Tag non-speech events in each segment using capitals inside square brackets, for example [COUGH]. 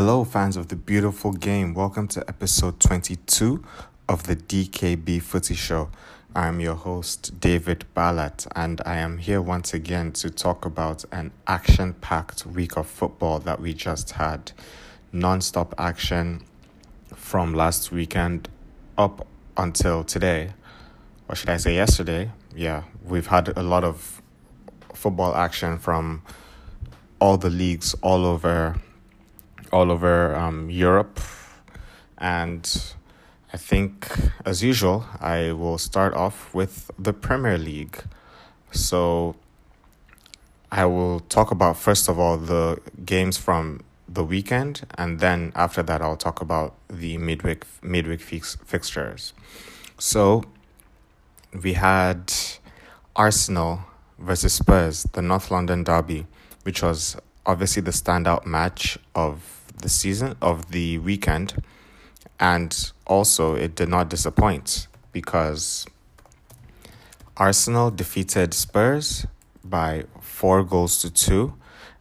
Hello, fans of the beautiful game. Welcome to episode 22 of the DKB Footy Show. I'm your host, David Ballat, and I am here once again to talk about an action packed week of football that we just had. Non stop action from last weekend up until today, or should I say yesterday? Yeah, we've had a lot of football action from all the leagues all over all over um, Europe. And I think as usual I will start off with the Premier League. So I will talk about first of all the games from the weekend and then after that I'll talk about the midweek midweek fix, fixtures. So we had Arsenal versus Spurs the North London derby which was obviously the standout match of the season of the weekend and also it did not disappoint because Arsenal defeated Spurs by 4 goals to 2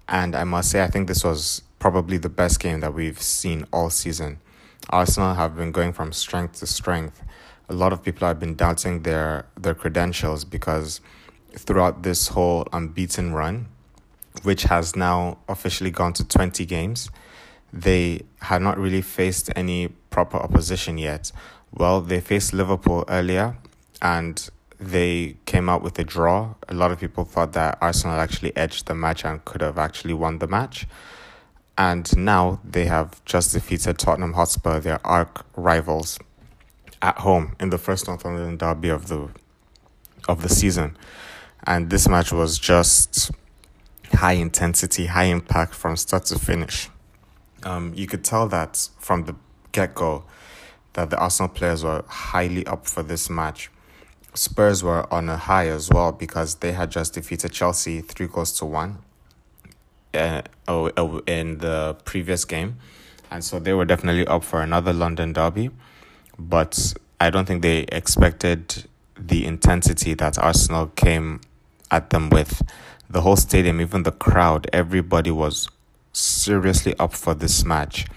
and I must say I think this was probably the best game that we've seen all season. Arsenal have been going from strength to strength. A lot of people have been doubting their their credentials because throughout this whole unbeaten run which has now officially gone to 20 games. They had not really faced any proper opposition yet. Well, they faced Liverpool earlier and they came out with a draw. A lot of people thought that Arsenal actually edged the match and could have actually won the match. And now they have just defeated Tottenham Hotspur, their arch rivals, at home in the first North London derby of the of the season. And this match was just high intensity, high impact from start to finish. Um, you could tell that from the get go that the Arsenal players were highly up for this match. Spurs were on a high as well because they had just defeated Chelsea three goals to one uh, oh, oh, in the previous game. And so they were definitely up for another London derby. But I don't think they expected the intensity that Arsenal came at them with the whole stadium, even the crowd, everybody was seriously up for this match.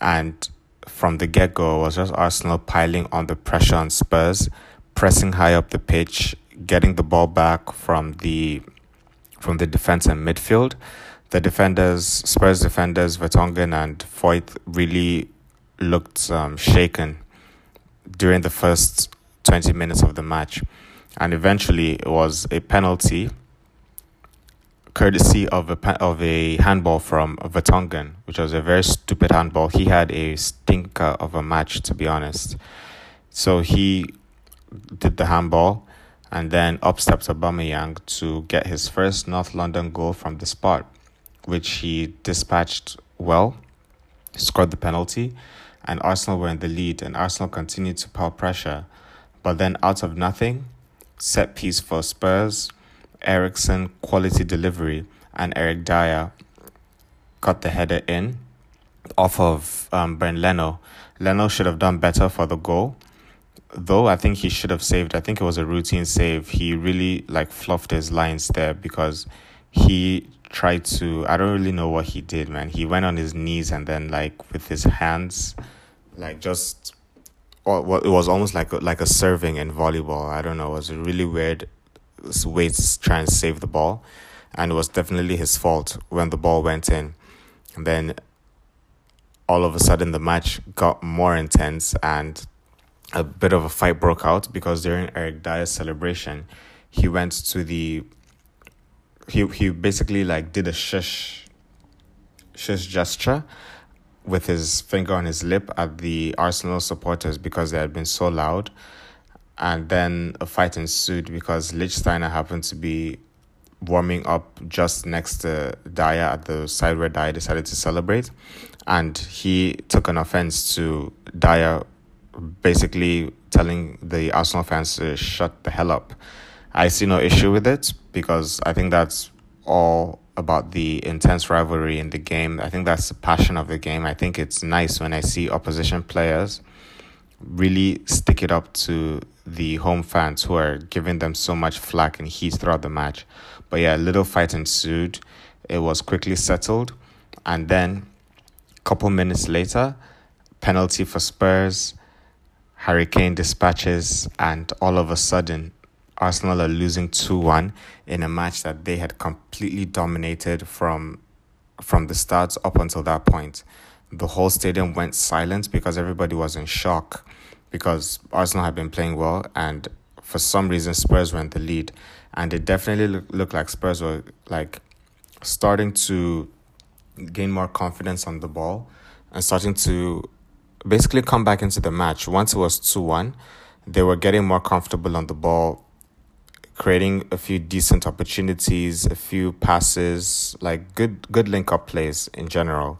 And from the get go, it was just Arsenal piling on the pressure on Spurs, pressing high up the pitch, getting the ball back from the from the defense and midfield. The defenders, Spurs defenders, Vertonghen and Foyth really looked um, shaken during the first 20 minutes of the match. And eventually it was a penalty courtesy of a of a handball from Vertonghen, which was a very stupid handball. He had a stinker of a match, to be honest. So he did the handball, and then up steps Aubameyang to get his first North London goal from the spot, which he dispatched well, scored the penalty, and Arsenal were in the lead, and Arsenal continued to pile pressure, but then out of nothing, set piece for Spurs Eriksen quality delivery and Eric Dier got the header in off of um, Bernd Leno. Leno should have done better for the goal, though I think he should have saved. I think it was a routine save. He really like fluffed his lines there because he tried to. I don't really know what he did, man. He went on his knees and then like with his hands, like just. Well, it was almost like a, like a serving in volleyball. I don't know. It was a really weird way to try and save the ball, and it was definitely his fault when the ball went in. And then all of a sudden, the match got more intense, and a bit of a fight broke out because during Eric Dier's celebration, he went to the he he basically like did a shush shush gesture with his finger on his lip at the Arsenal supporters because they had been so loud and then a fight ensued because Lichtsteiner happened to be warming up just next to Dier at the side where Dier decided to celebrate, and he took an offense to Dier basically telling the Arsenal fans to shut the hell up. I see no issue with it because I think that's all about the intense rivalry in the game. I think that's the passion of the game. I think it's nice when I see opposition players really stick it up to the home fans who are giving them so much flack and heat throughout the match. But yeah, a little fight ensued. It was quickly settled. And then a couple minutes later, penalty for Spurs, Hurricane dispatches, and all of a sudden, Arsenal are losing 2 1 in a match that they had completely dominated from from the start up until that point. The whole stadium went silent because everybody was in shock because Arsenal had been playing well and for some reason Spurs were in the lead and it definitely look, looked like Spurs were like starting to gain more confidence on the ball and starting to basically come back into the match. Once it was 2 1, they were getting more comfortable on the ball creating a few decent opportunities, a few passes, like good good link up plays in general.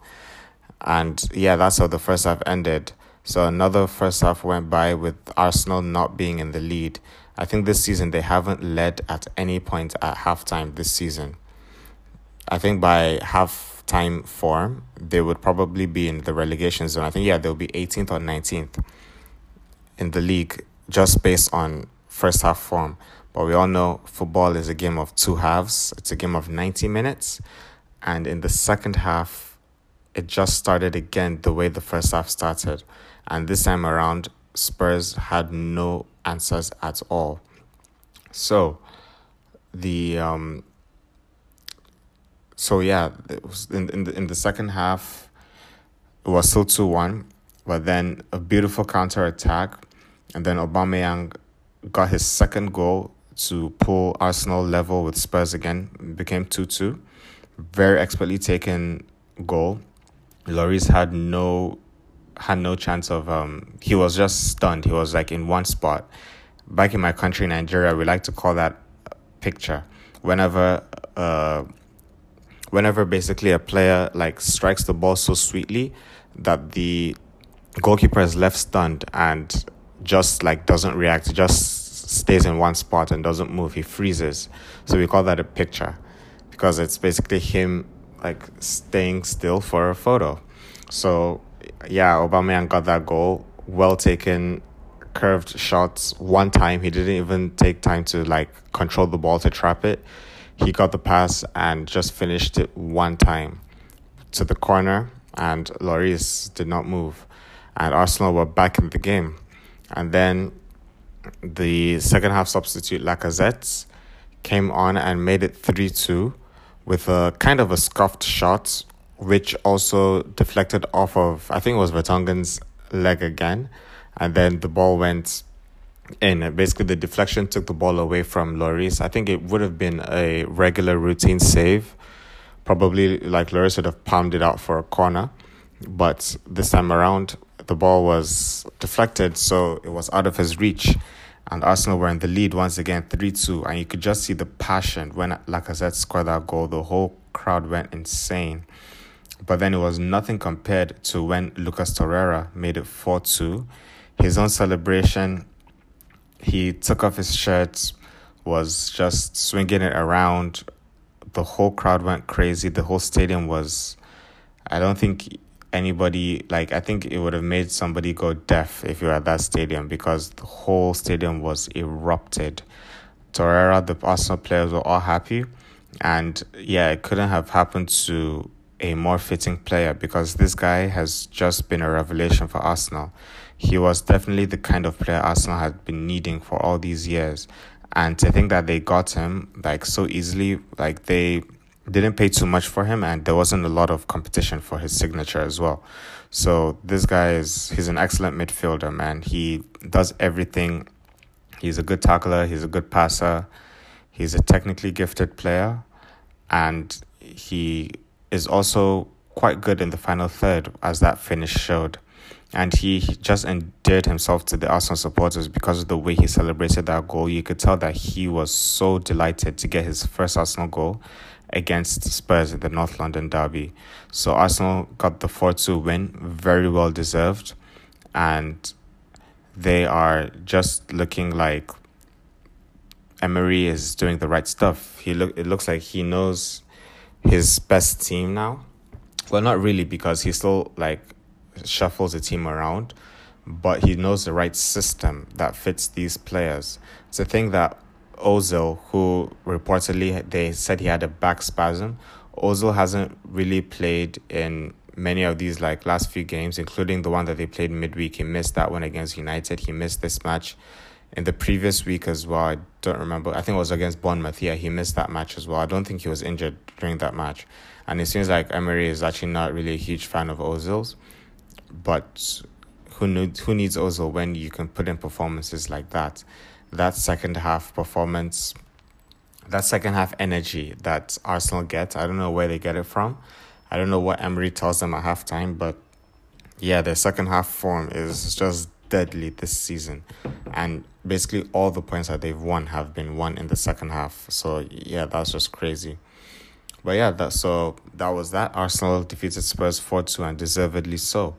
And yeah, that's how the first half ended. So another first half went by with Arsenal not being in the lead. I think this season they haven't led at any point at halftime this season. I think by halftime form, they would probably be in the relegation zone. I think yeah, they'll be 18th or 19th in the league just based on first half form. But we all know football is a game of two halves, it's a game of 90 minutes. And in the second half, it just started again the way the first half started. And this time around, Spurs had no answers at all. So, the um, so yeah, it was in in the, in the second half, it was still two one, but then a beautiful counter attack, and then Aubameyang got his second goal to pull Arsenal level with Spurs again. It became 2 2. Very expertly taken goal. Lloris had no had no chance of um he was just stunned. He was like in one spot. Back in my country, Nigeria, we like to call that picture. Whenever uh whenever basically a player like strikes the ball so sweetly that the goalkeeper is left stunned and just like doesn't react, just stays in one spot and doesn't move. He freezes. So we call that a picture because it's basically him like staying still for a photo. So yeah, Aubameyang got that goal. Well taken, curved shots. One time he didn't even take time to like control the ball to trap it. He got the pass and just finished it one time to the corner, and Lloris did not move. And Arsenal were back in the game. And then the second half substitute Lacazette came on and made it 3 2 with a kind of a scuffed shot, which also deflected off of, I think it was Vertonghen's leg again. And then the ball went in. Basically, the deflection took the ball away from Lloris. I think it would have been a regular routine save. Probably like Lloris would have palmed it out for a corner. But this time around, the ball was deflected, so it was out of his reach. And Arsenal were in the lead once again, 3 2. And you could just see the passion when Lacazette scored that goal. The whole crowd went insane. But then it was nothing compared to when Lucas Torreira made it 4 2. His own celebration, he took off his shirt, was just swinging it around. The whole crowd went crazy. The whole stadium was, I don't think anybody like I think it would have made somebody go deaf if you were at that stadium because the whole stadium was erupted. Torreira, the Arsenal players were all happy, and yeah, it couldn't have happened to a more fitting player because this guy has just been a revelation for Arsenal. He was definitely the kind of player Arsenal had been needing for all these years. And to think that they got him like so easily, like they didn't pay too much for him and there wasn't a lot of competition for his signature as well. So this guy is he's an excellent midfielder, man. He does everything. He's a good tackler, he's a good passer, he's a technically gifted player, and he is also quite good in the final third as that finish showed. And he just endeared himself to the Arsenal supporters because of the way he celebrated that goal. You could tell that he was so delighted to get his first Arsenal goal against Spurs in the North London derby. So Arsenal got the 4 2 win, very well deserved. And they are just looking like Emery is doing the right stuff. He look it looks like he knows his best team now. Well, not really because he still like shuffles the team around, but he knows the right system that fits these players. It's a thing that Ozil, who reportedly they said he had a back spasm. Ozil hasn't really played in many of these like last few games, including the one that they played midweek. He missed that one against United. He missed this match in the previous week as well. I don't remember. I think it was against Bournemouth. Yeah, he missed that match as well. I don't think he was injured during that match. And it seems like Emery is actually not really a huge fan of Ozil's. But who needs who needs Ozil when you can put in performances like that? That second half performance, that second half energy that Arsenal get. I don't know where they get it from. I don't know what Emery tells them at halftime, but yeah, their second half form is just deadly this season. And basically all the points that they've won have been won in the second half. So yeah, that's just crazy. But yeah, that so that was that. Arsenal defeated Spurs 4 2 and deservedly so.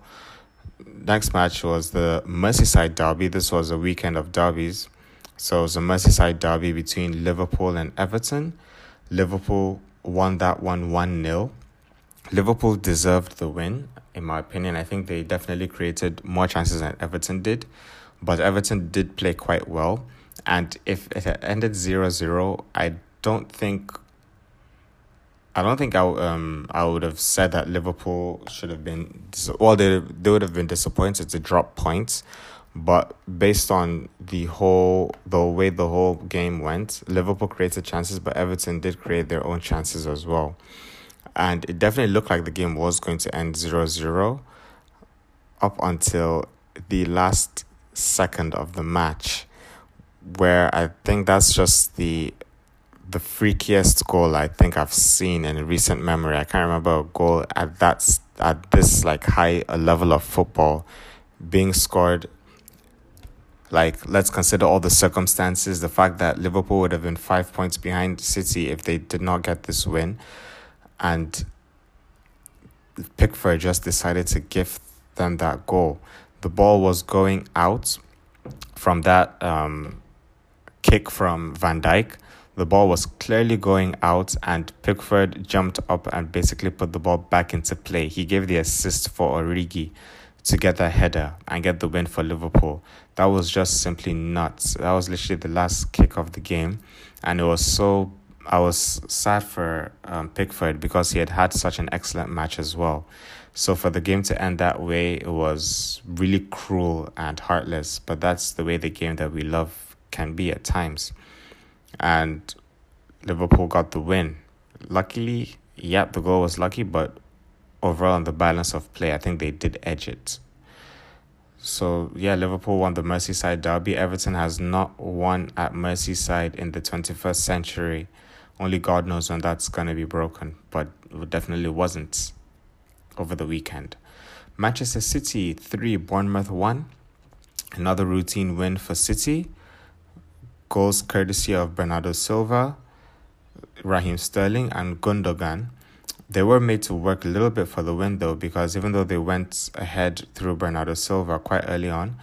Next match was the Merseyside derby. This was a weekend of derbies. So it was a Merseyside derby between Liverpool and Everton. Liverpool won that one 1 0. Liverpool deserved the win, in my opinion. I think they definitely created more chances than Everton did, but Everton did play quite well. And if it had ended 0 0, I don't think. I don't think I um I would have said that Liverpool should have been well they they would have been disappointed to drop points, but based on the whole the way the whole game went, Liverpool created chances, but Everton did create their own chances as well and it definitely looked like the game was going to end 0-0 up until the last second of the match where I think that's just the the freakiest goal I think I've seen in recent memory. I can't remember a goal at that at this like high a level of football being scored like let's consider all the circumstances the fact that Liverpool would have been 5 points behind City if they did not get this win and Pickford just decided to give them that goal. The ball was going out from that um, kick from Van Dijk. The ball was clearly going out, and Pickford jumped up and basically put the ball back into play. He gave the assist for Origi to get that header and get the win for Liverpool. That was just simply nuts. That was literally the last kick of the game, and it was so I was sad for um, Pickford because he had had such an excellent match as well. So for the game to end that way, it was really cruel and heartless. But that's the way the game that we love can be at times. And Liverpool got the win. Luckily, yeah, the goal was lucky, but overall on the balance of play, I think they did edge it. So yeah, Liverpool won the Merseyside derby. Everton has not won at Merseyside in the 21st century. Only God knows when that's to be broken, but it definitely wasn't over the weekend. Manchester City 3, Bournemouth 1. Another routine win for City. Goals courtesy of Bernardo Silva, Raheem Sterling, and Gundogan. They were made to work a little bit for the win though, because even though they went ahead through Bernardo Silva quite early on,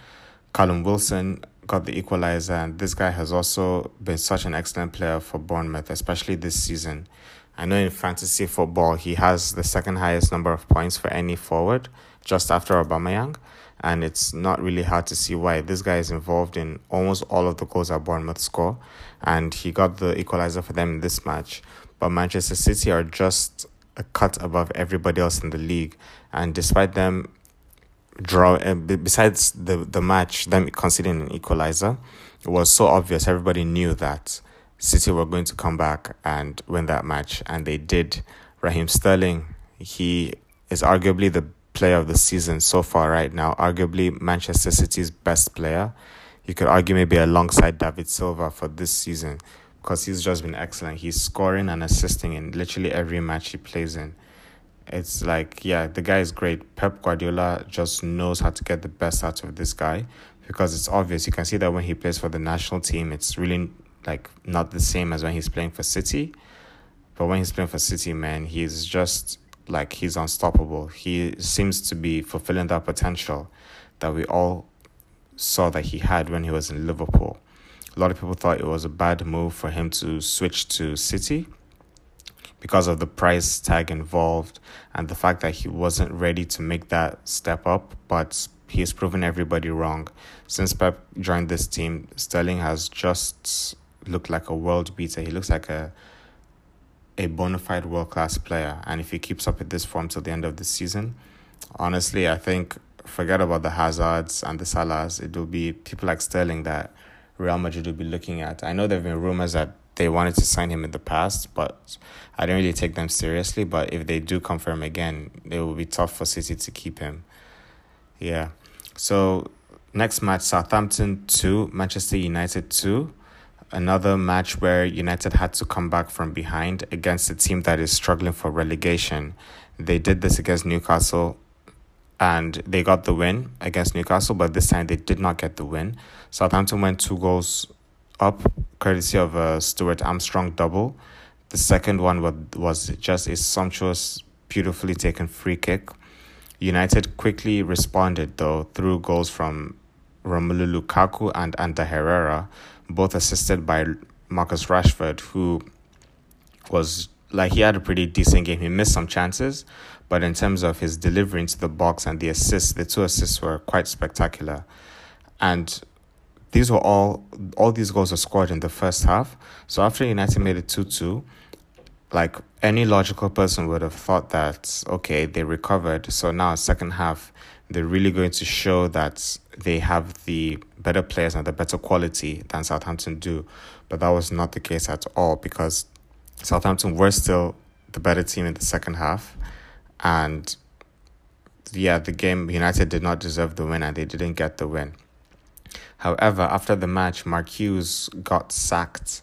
Callum Wilson got the equalizer, and this guy has also been such an excellent player for Bournemouth, especially this season. I know in fantasy football he has the second highest number of points for any forward, just after Aubameyang, and it's not really hard to see why. This guy is involved in almost all of the goals that Bournemouth score, and he got the equalizer for them in this match. But Manchester City are just a cut above everybody else in the league, and despite them draw uh, besides the the match them conceding an equalizer it was so obvious everybody knew that city were going to come back and win that match. And they did. Raheem sterling he is arguably the player of the season so far right now. Arguably manchester city's best player. You could argue maybe alongside david silva for this season because he's just been excellent. He's scoring and assisting in literally every match he plays in. It's like yeah the guy is great. Pep guardiola just knows how to get the best out of this guy because it's obvious. You can see that when he plays for the national team it's really like not the same as when he's playing for city. But when he's playing for city man he's just like he's unstoppable. He seems to be fulfilling that potential that we all saw that he had when he was in liverpool a lot of people thought it was a bad move for him to switch to city because of the price tag involved and the fact that he wasn't ready to make that step up, but he has proven everybody wrong. Since Pep joined this team, Sterling has just looked like a world beater. He looks like a a bona fide world class player. And if he keeps up with this form till the end of the season, honestly, I think forget about the Hazards and the Salahs. It will be people like Sterling that Real Madrid will be looking at. I know there have been rumors that they wanted to sign him in the past, but I don't really take them seriously. But if they do confirm again, it will be tough for City to keep him. Yeah. So next match, Southampton 2, Manchester United 2. Another match where United had to come back from behind against a team that is struggling for relegation. They did this against Newcastle and they got the win against Newcastle, but this time they did not get the win. Southampton went two goals up, courtesy of a Stuart Armstrong double. The second one was was just a sumptuous, beautifully taken free kick. United quickly responded though through goals from Romelu Lukaku and Ander Herrera, both assisted by Marcus Rashford, who was like he had a pretty decent game. He missed some chances, but in terms of his delivery into the box and the assists, the two assists were quite spectacular. And these were all all these goals were scored in the first half. So after United made it 2-2, like any logical person would have thought that okay, they recovered. So now second half they're really going to show that they have the better players and the better quality than Southampton do. But that was not the case at all because Southampton were still the better team in the second half and yeah, the game United did not deserve the win and they didn't get the win. However, after the match, Mark Hughes got sacked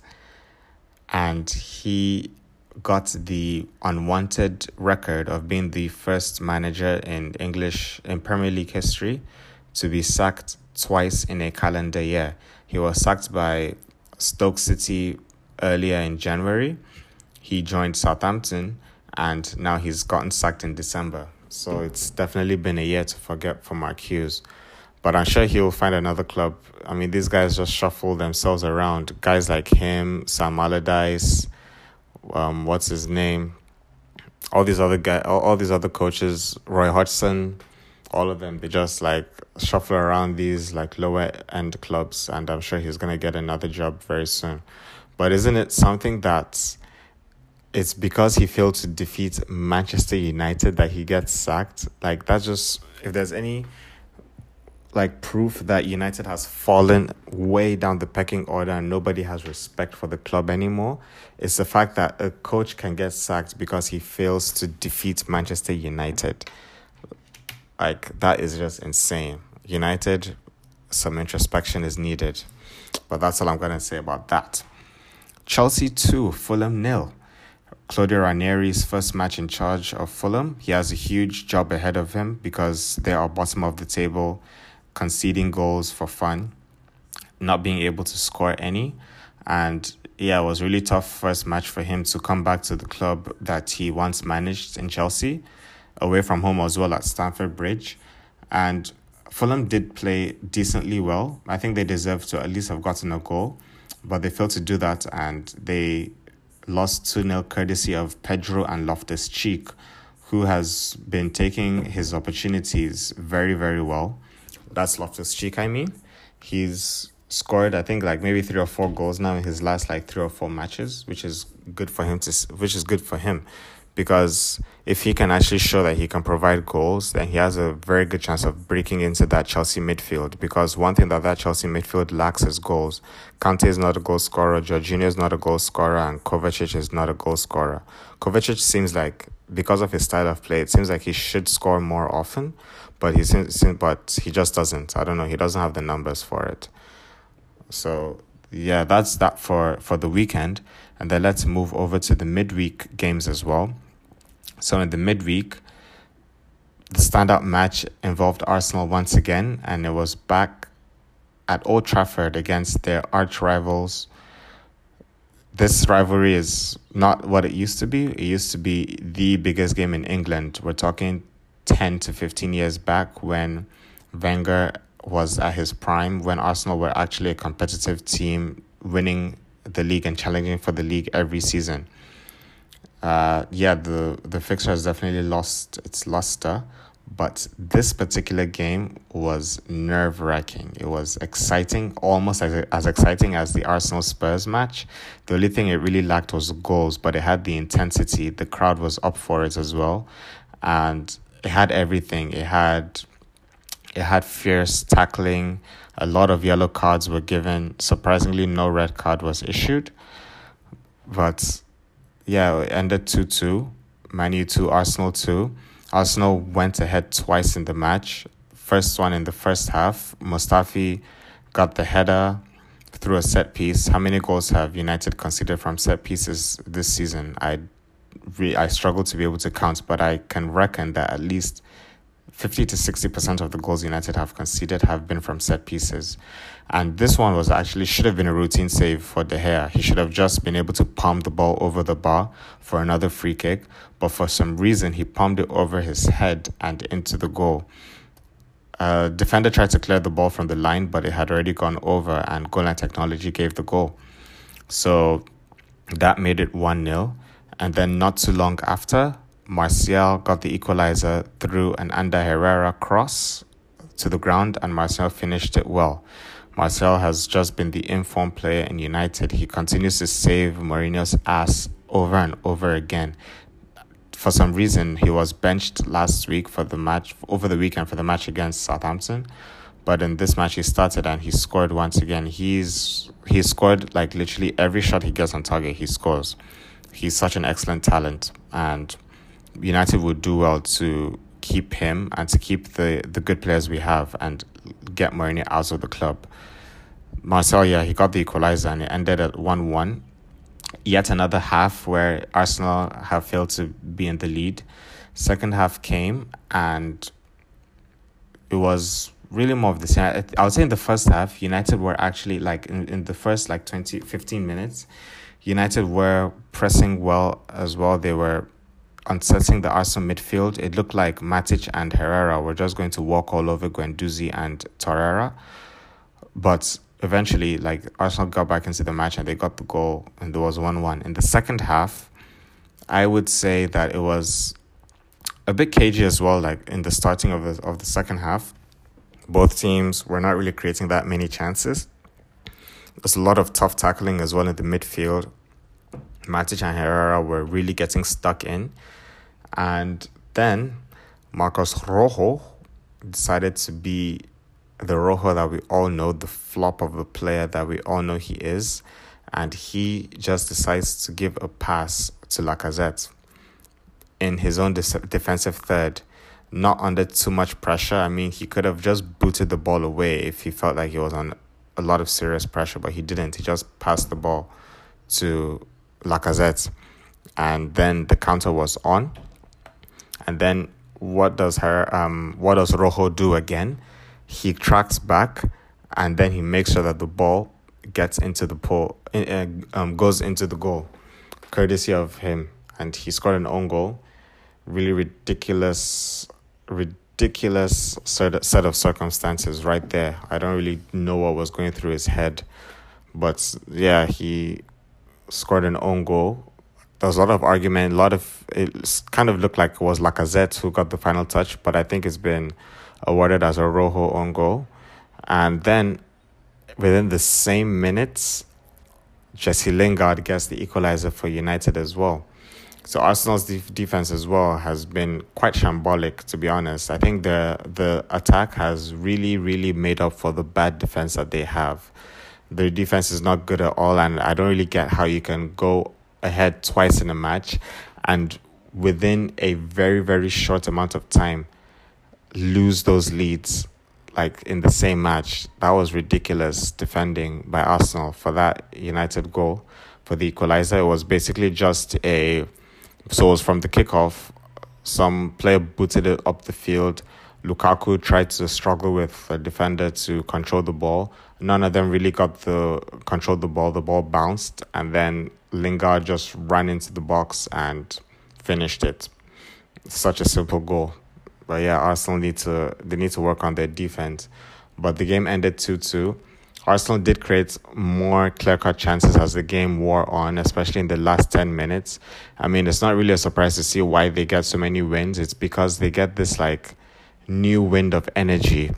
and he got the unwanted record of being the first manager in English in Premier League history to be sacked twice in a calendar year. He was sacked by Stoke City earlier in January. He joined Southampton and now he's gotten sacked in December. So it's definitely been a year to forget for Mark Hughes. But I'm sure he'll find another club. I mean, these guys just shuffle themselves around. Guys like him, Sam Allardyce, um, what's his name? All these other guys, all, all these other coaches, Roy Hodgson, all of them, they just like shuffle around these like lower end clubs, and I'm sure he's gonna get another job very soon. But isn't it something that it's because he failed to defeat Manchester United that he gets sacked. Like that's just if there's any like proof that United has fallen way down the pecking order and nobody has respect for the club anymore, it's the fact that a coach can get sacked because he fails to defeat Manchester United. Like that is just insane. United, some introspection is needed. But that's all I'm gonna say about that. Chelsea 2, Fulham nil. Claudio Ranieri's first match in charge of Fulham. He has a huge job ahead of him because they are bottom of the table, conceding goals for fun, not being able to score any. And yeah, it was really tough first match for him to come back to the club that he once managed in Chelsea, away from home as well at Stamford Bridge. And Fulham did play decently well. I think they deserved to at least have gotten a goal, but they failed to do that and they lost 2 0 courtesy of Pedro and Loftus Cheek, who has been taking his opportunities very, very well. That's Loftus Cheek, I mean. He's scored, I think, like maybe three or four goals now in his last like three or four matches, which is good for him to, which is good for him because if he can actually show that he can provide goals, then he has a very good chance of breaking into that Chelsea midfield. Because one thing that that Chelsea midfield lacks is goals. Kante is not a goal scorer, Jorginho is not a goal scorer, and Kovacic is not a goal scorer. Kovacic seems like, because of his style of play, it seems like he should score more often, but he but he just doesn't. I don't know. He doesn't have the numbers for it. So yeah, that's that for for the weekend. And then let's move over to the midweek games as well. So in the midweek, the standout match involved Arsenal once again, and it was back at Old Trafford against their arch rivals. This rivalry is not what it used to be. It used to be the biggest game in England. We're talking 10 to 15 years back when Wenger was at his prime, when Arsenal were actually a competitive team winning the league and challenging for the league every season. Uh, yeah, the the fixture has definitely lost its luster, But this particular game was nerve wracking. It was exciting, almost as, as exciting as the Arsenal Spurs match. The only thing it really lacked was goals, but it had the intensity. The crowd was up for it as well. And it had everything. It had it had fierce tackling. A lot of yellow cards were given. Surprisingly, no red card was issued. But yeah, it ended 2 2. Manu 2, Arsenal 2. Arsenal went ahead twice in the match. First one in the first half, Mustafi got the header through a set piece. How many goals have United conceded from set pieces this season? I I struggle to be able to count, but I can reckon that at least 50 to 60% of the goals United have conceded have been from set pieces. And this one was actually should have been a routine save for De Gea. He should have just been able to palm the ball over the bar for another free kick, but for some reason he palmed it over his head and into the goal. Uh, defender tried to clear the ball from the line, but it had already gone over, and goal line technology gave the goal. So that made it 1 0. And then not too long after, Martial got the equalizer through an Ander Herrera cross to the ground, and Martial finished it well. Martial has just been the informed player in United. He continues to save Mourinho's ass over and over again. For some reason, he was benched last week for the match, over the weekend for the match against Southampton. But in this match, he started and he scored once again. He's he scored like literally every shot he gets on target, he scores. He's such an excellent talent, and United would do well to keep him and to keep the, the good players we have and get Mourinho out of the club. Martial, yeah, he got the equalizer and it ended at 1 1. Yet another half where Arsenal have failed to be in the lead. Second half came and it was really more of the same. I would say in the first half, United were actually like in, in the first like 20, 15 minutes, United were pressing well as well. They were unsettling the Arsenal midfield. It looked like Matic and Herrera were just going to walk all over Guendouzi and Torreira. But eventually, like Arsenal got back into the match and they got the goal, and there was 1 1. In the second half, I would say that it was a bit cagey as well, like in the starting of the, of the second half. Both teams were not really creating that many chances. There's a lot of tough tackling as well in the midfield. Matic and Herrera were really getting stuck in. And then Marcos Rojo decided to be the Rojo that we all know, the flop of a player that we all know he is. And he just decides to give a pass to Lacazette in his own defensive third, not under too much pressure. I mean, he could have just booted the ball away if he felt like he was on a lot of serious pressure, but he didn't. He just passed the ball to Lacazette, and then the counter was on. And then what does her um what does Rojo do again? He tracks back, and then he makes sure that the ball gets into the pole, uh, um, goes into the goal, courtesy of him, and he scored an own goal. Really ridiculous, ridiculous set of circumstances right there. I don't really know what was going through his head, but yeah, he scored an own goal. There was a lot of argument, a lot of it kind of looked like it was Lacazette who got the final touch, but I think it's been awarded as a Rojo own goal. And then within the same minutes, Jesse Lingard gets the equalizer for United as well. So Arsenal's def- defense as well has been quite shambolic, to be honest. I think the the attack has really, really made up for the bad defense that they have. Their defense is not good at all, and I don't really get how you can go ahead twice in a match and within a very, very short amount of time lose those leads like in the same match. That was ridiculous defending by Arsenal for that United goal for the equalizer. It was basically just a so it was from the kickoff. Some player booted it up the field. Lukaku tried to struggle with a defender to control the ball. None of them really got the control the ball. The ball bounced, and then Lingard just ran into the box and finished it. Such a simple goal, but yeah, Arsenal need to they need to work on their defense. But the game ended two two. Arsenal did create more clear cut chances as the game wore on, especially in the last 10 minutes. I mean, it's not really a surprise to see why they get so many wins. It's because they get this like new wind of energy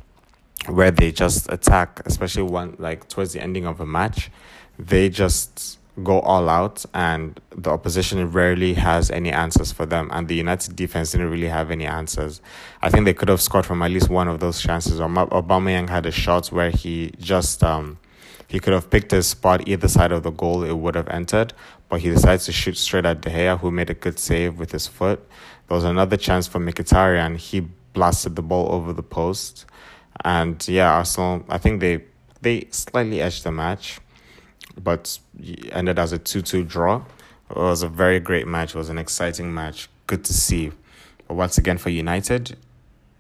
where they just attack, especially one like towards the ending of a match. They just go all out, and the opposition rarely has any answers for them. And the United defense didn't really have any answers. I think they could have scored from at least one of those chances. Aubameyang had a shot where he just um, he could have picked his spot either side of the goal; it would have entered. But he decides to shoot straight at De Gea, who made a good save with his foot. There was another chance for Mkhitaryan. He blasted the ball over the post. And yeah, Arsenal, I think they they slightly edged the match but ended as a 2 2 draw. It was a very great match. It was an exciting match. Good to see. But once again, for United,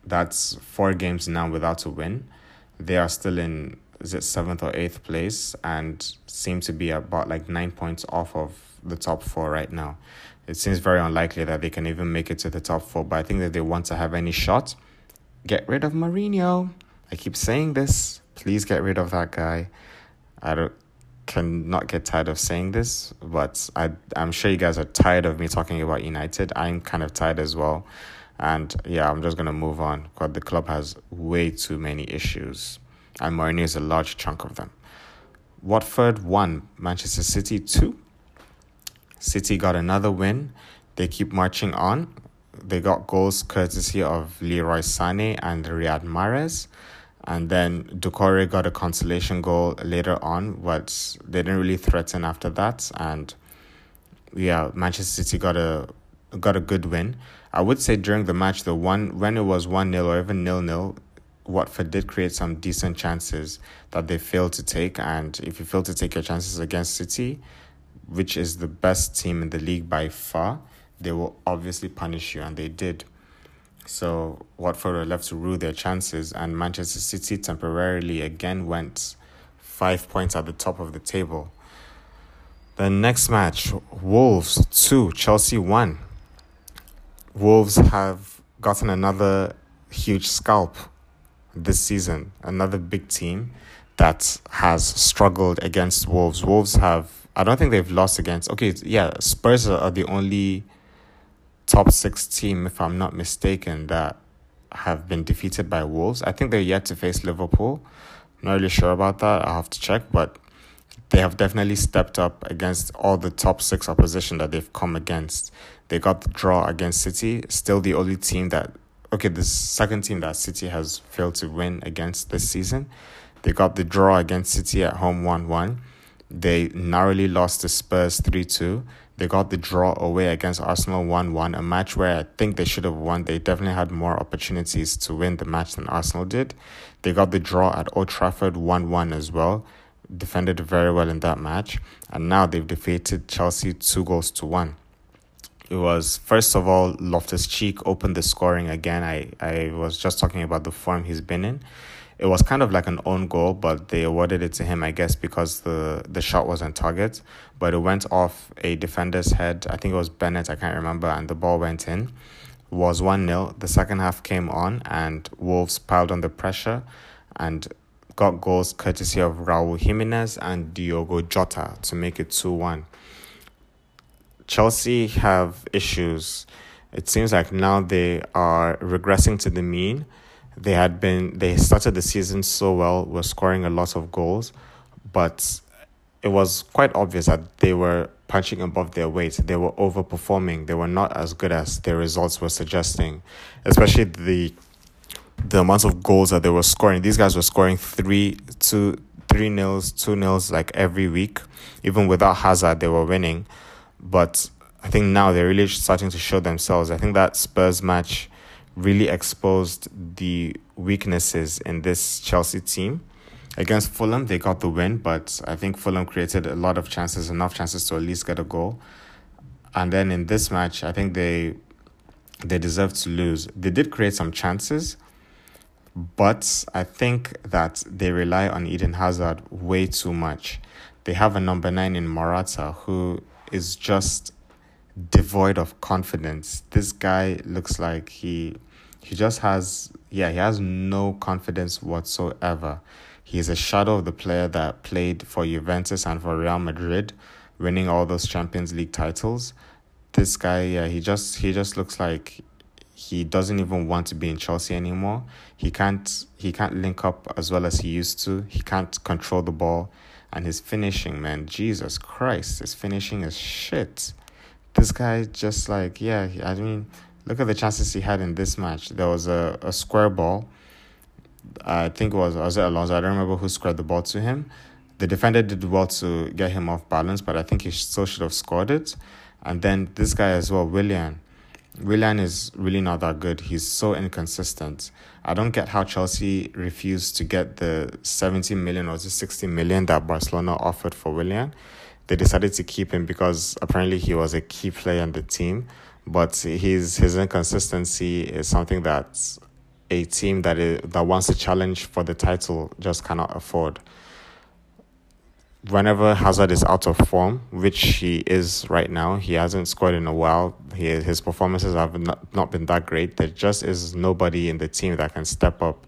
that's four games now without a win. They are still in is it seventh or eighth place and seem to be about like nine points off of the top four right now. It seems very unlikely that they can even make it to the top four, but I think that they want to have any shot. Get rid of Mourinho. I keep saying this. Please get rid of that guy. I don't cannot get tired of saying this, but I I'm sure you guys are tired of me talking about United. I'm kind of tired as well. And yeah, I'm just gonna move on because the club has way too many issues. And Mourinho is a large chunk of them. Watford one, Manchester City two. City got another win. They keep marching on. They got goals courtesy of Leroy Sané and Riyad Mahrez. And then Doucouré got a consolation goal later on, but they didn't really threaten after that. And yeah, Manchester City got a got a good win. I would say during the match, the one when it was one 0 or even nil nil, Watford did create some decent chances that they failed to take. And if you fail to take your chances against City, which is the best team in the league by far, they will obviously punish you, and they did. So Watford were left to rue their chances, and Manchester City temporarily again went five points at the top of the table. The next match, Wolves 2, Chelsea 1. Wolves have gotten another huge scalp this season, another big team that has struggled against Wolves. Wolves have, I don't think they've lost against, okay, yeah, Spurs are the only top six team, if I'm not mistaken, that have been defeated by Wolves. I think they're yet to face Liverpool. I'm Not really sure about that. I'll have to check, but they have definitely stepped up against all the top six opposition that they've come against. They got the draw against City, still the only team that, okay, the second team that City has failed to win against this season. They got the draw against City at home 1 1. They narrowly lost to Spurs 3 2. They got the draw away against Arsenal 1 1, a match where I think they should have won. They definitely had more opportunities to win the match than Arsenal did. They got the draw at Old Trafford 1 1 as well, defended very well in that match, and now they've defeated Chelsea 2 goals to 1. It was first of all Loftus Cheek opened the scoring again. I, I was just talking about the form he's been in it was kind of like an own goal, but they awarded it to him, I guess, because the, the shot was on target. But it went off a defender's head. I think it was Bennett, I can't remember, and the ball went in. It was 1 0. The second half came on, and Wolves piled on the pressure and got goals courtesy of Raul Jimenez and Diogo Jota to make it 2 1. Chelsea have issues. It seems like now they are regressing to the mean they had been they started the season so well, were scoring a lot of goals, but it was quite obvious that they were punching above their weight. They were overperforming. They were not as good as their results were suggesting, especially the the amount of goals that they were scoring. These guys were scoring three, two, three nils, two nils like every week. Even without Hazard, they were winning. But I think now they're really starting to show themselves. I think that Spurs match really exposed the weaknesses in this Chelsea team. Against Fulham, they got the win, but I think Fulham created a lot of chances, enough chances to at least get a goal. And then in this match, I think they they deserved to lose. They did create some chances, but I think that they rely on Eden Hazard way too much. They have a number nine in Morata who is just devoid of confidence. This guy looks like he he just has yeah, he has no confidence whatsoever. He is a shadow of the player that played for Juventus and for Real Madrid, winning all those Champions League titles. This guy, yeah, he just he just looks like he doesn't even want to be in Chelsea anymore. He can't he can't link up as well as he used to. He can't control the ball and his finishing, man, Jesus Christ, his finishing is shit. This guy just like, yeah, I mean, look at the chances he had in this match. There was a, a square ball. I think it was was it Alonso. I don't remember who squared the ball to him. The defender did well to get him off balance, but I think he still should have scored it. And then this guy as well, Willian Willian is really not that good. He's so inconsistent. I don't get how Chelsea refused to get the 70 million or the 60 million that Barcelona offered for Willian. They decided to keep him because apparently he was a key player in the team, but his his inconsistency is something that a team that is, that wants to challenge for the title just cannot afford whenever Hazard is out of form, which he is right now, he hasn't scored in a while. He, his performances have not, not been that great. There just is nobody in the team that can step up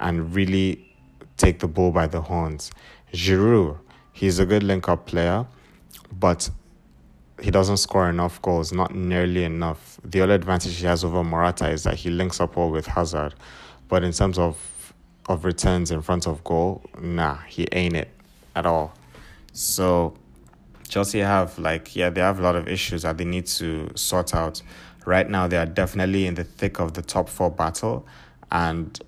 and really take the bull by the horns. Giroud, he's a good link up player, but he doesn't score enough goals, not nearly enough. The only advantage he has over Morata is that he links up well with Hazard. But in terms of of returns in front of goal, nah, he ain't it at all. So Chelsea have like yeah, they have a lot of issues that they need to sort out. Right now they are definitely in the thick of the top 4 battle and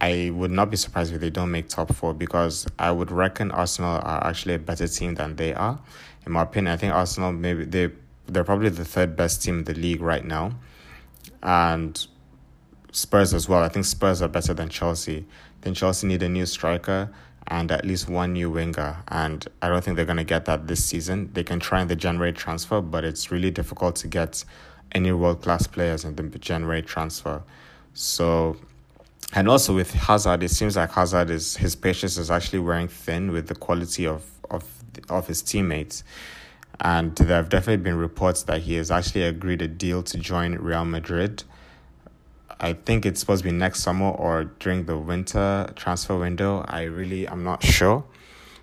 I would not be surprised if they don't make top 4 because I would reckon Arsenal are actually a better team than they are. In my opinion, I think Arsenal maybe they they're probably the third best team in the league right now. And Spurs as well. I think Spurs are better than Chelsea. Then Chelsea need a new striker and at least one new winger. And I don't think they're going to get that this season. They can try in the January transfer, but it's really difficult to get any world class players in the January transfer. So, and also with Hazard, it seems like Hazard is his patience is actually wearing thin with the quality of of of his teammates. And there have definitely been reports that he has actually agreed a deal to join Real Madrid I think it's supposed to be next summer or during the winter transfer window. I really I'm not sure.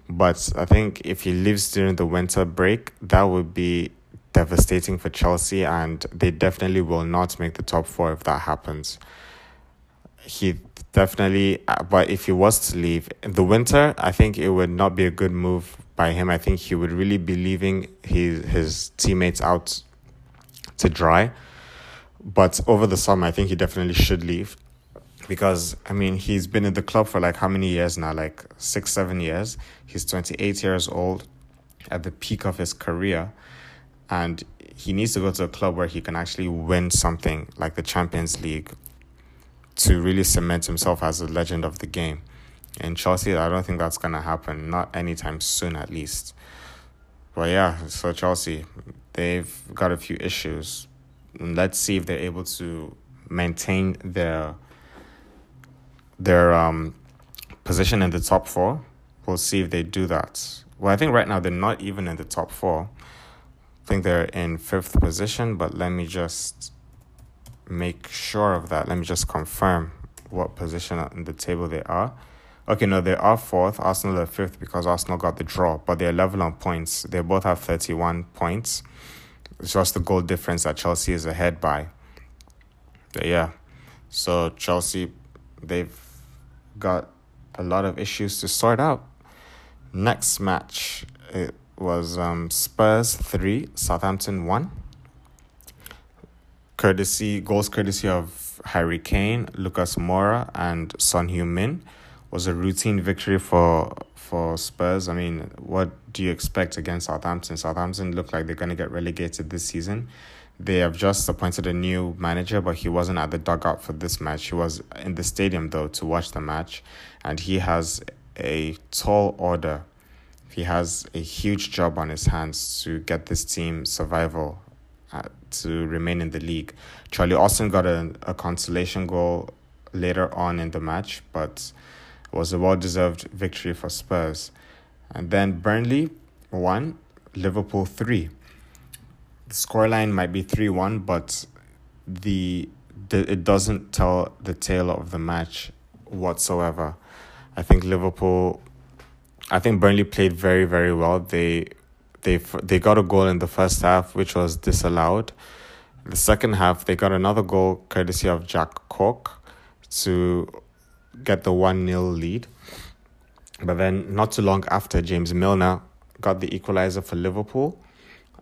But I think if he leaves during the winter break, that would be devastating for Chelsea and they definitely will not make the top 4 if that happens. He definitely uh, but if he was to leave the winter, I think it would not be a good move by him. I think he would really be leaving his his teammates out to dry but over the summer, I think he definitely should leave because I mean he's been in the club for like how many years now? Like six, seven years. He's twenty eight years old, at the peak of his career, and he needs to go to a club where he can actually win something like the Champions League to really cement himself as a legend of the game. In Chelsea, I don't think that's gonna happen. Not anytime soon, at least. But yeah, so Chelsea, they've got a few issues let's see if they're able to maintain their their um, position in the top four. We'll see if they do that. Well, I think right now they're not even in the top four. I think they're in fifth position, but let me just make sure of that. Let me just confirm what position in the table they are. Okay, no, they are fourth. Arsenal are fifth because Arsenal got the draw, but they're level on points. They both have 31 points. It's just the goal difference that Chelsea is ahead by. But yeah, so Chelsea, they've got a lot of issues to sort out. Next match, it was um, Spurs 3, Southampton 1. Courtesy, goals courtesy of Harry Kane, Lucas Moura, and Son Heung-min was a routine victory for for Spurs. I mean, what do you expect against Southampton? Southampton look like they're going to get relegated this season. They have just appointed a new manager, but he wasn't at the dugout for this match. He was in the stadium though to watch the match, and he has a tall order. He has a huge job on his hands to get this team survival Uh, to remain in the league. Charlie Austin got a, a consolation goal later on in the match, but it was a well deserved victory for Spurs. And then Burnley won, Liverpool 3. The scoreline might be 3 1, but the, the it doesn't tell the tale of the match whatsoever. I think Liverpool, I think Burnley played very, very well. They they they got a goal in the first half, which was disallowed. The second half, they got another goal courtesy of Jack Cork to get the 1 0 lead. But then, not too long after, James Milner got the equalizer for Liverpool.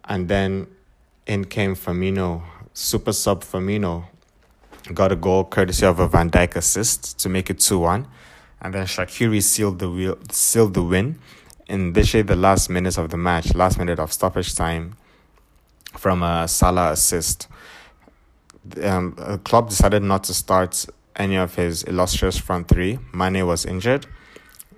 And then in came Firmino, super sub Firmino, got a goal courtesy of a Van Dijk assist to make it 2 1. And then Shaqiri sealed the wheel, sealed the win in literally the last minutes of the match, last minute of stoppage time from a Salah assist. Um, the club decided not to start any of his illustrious front three. Mane was injured,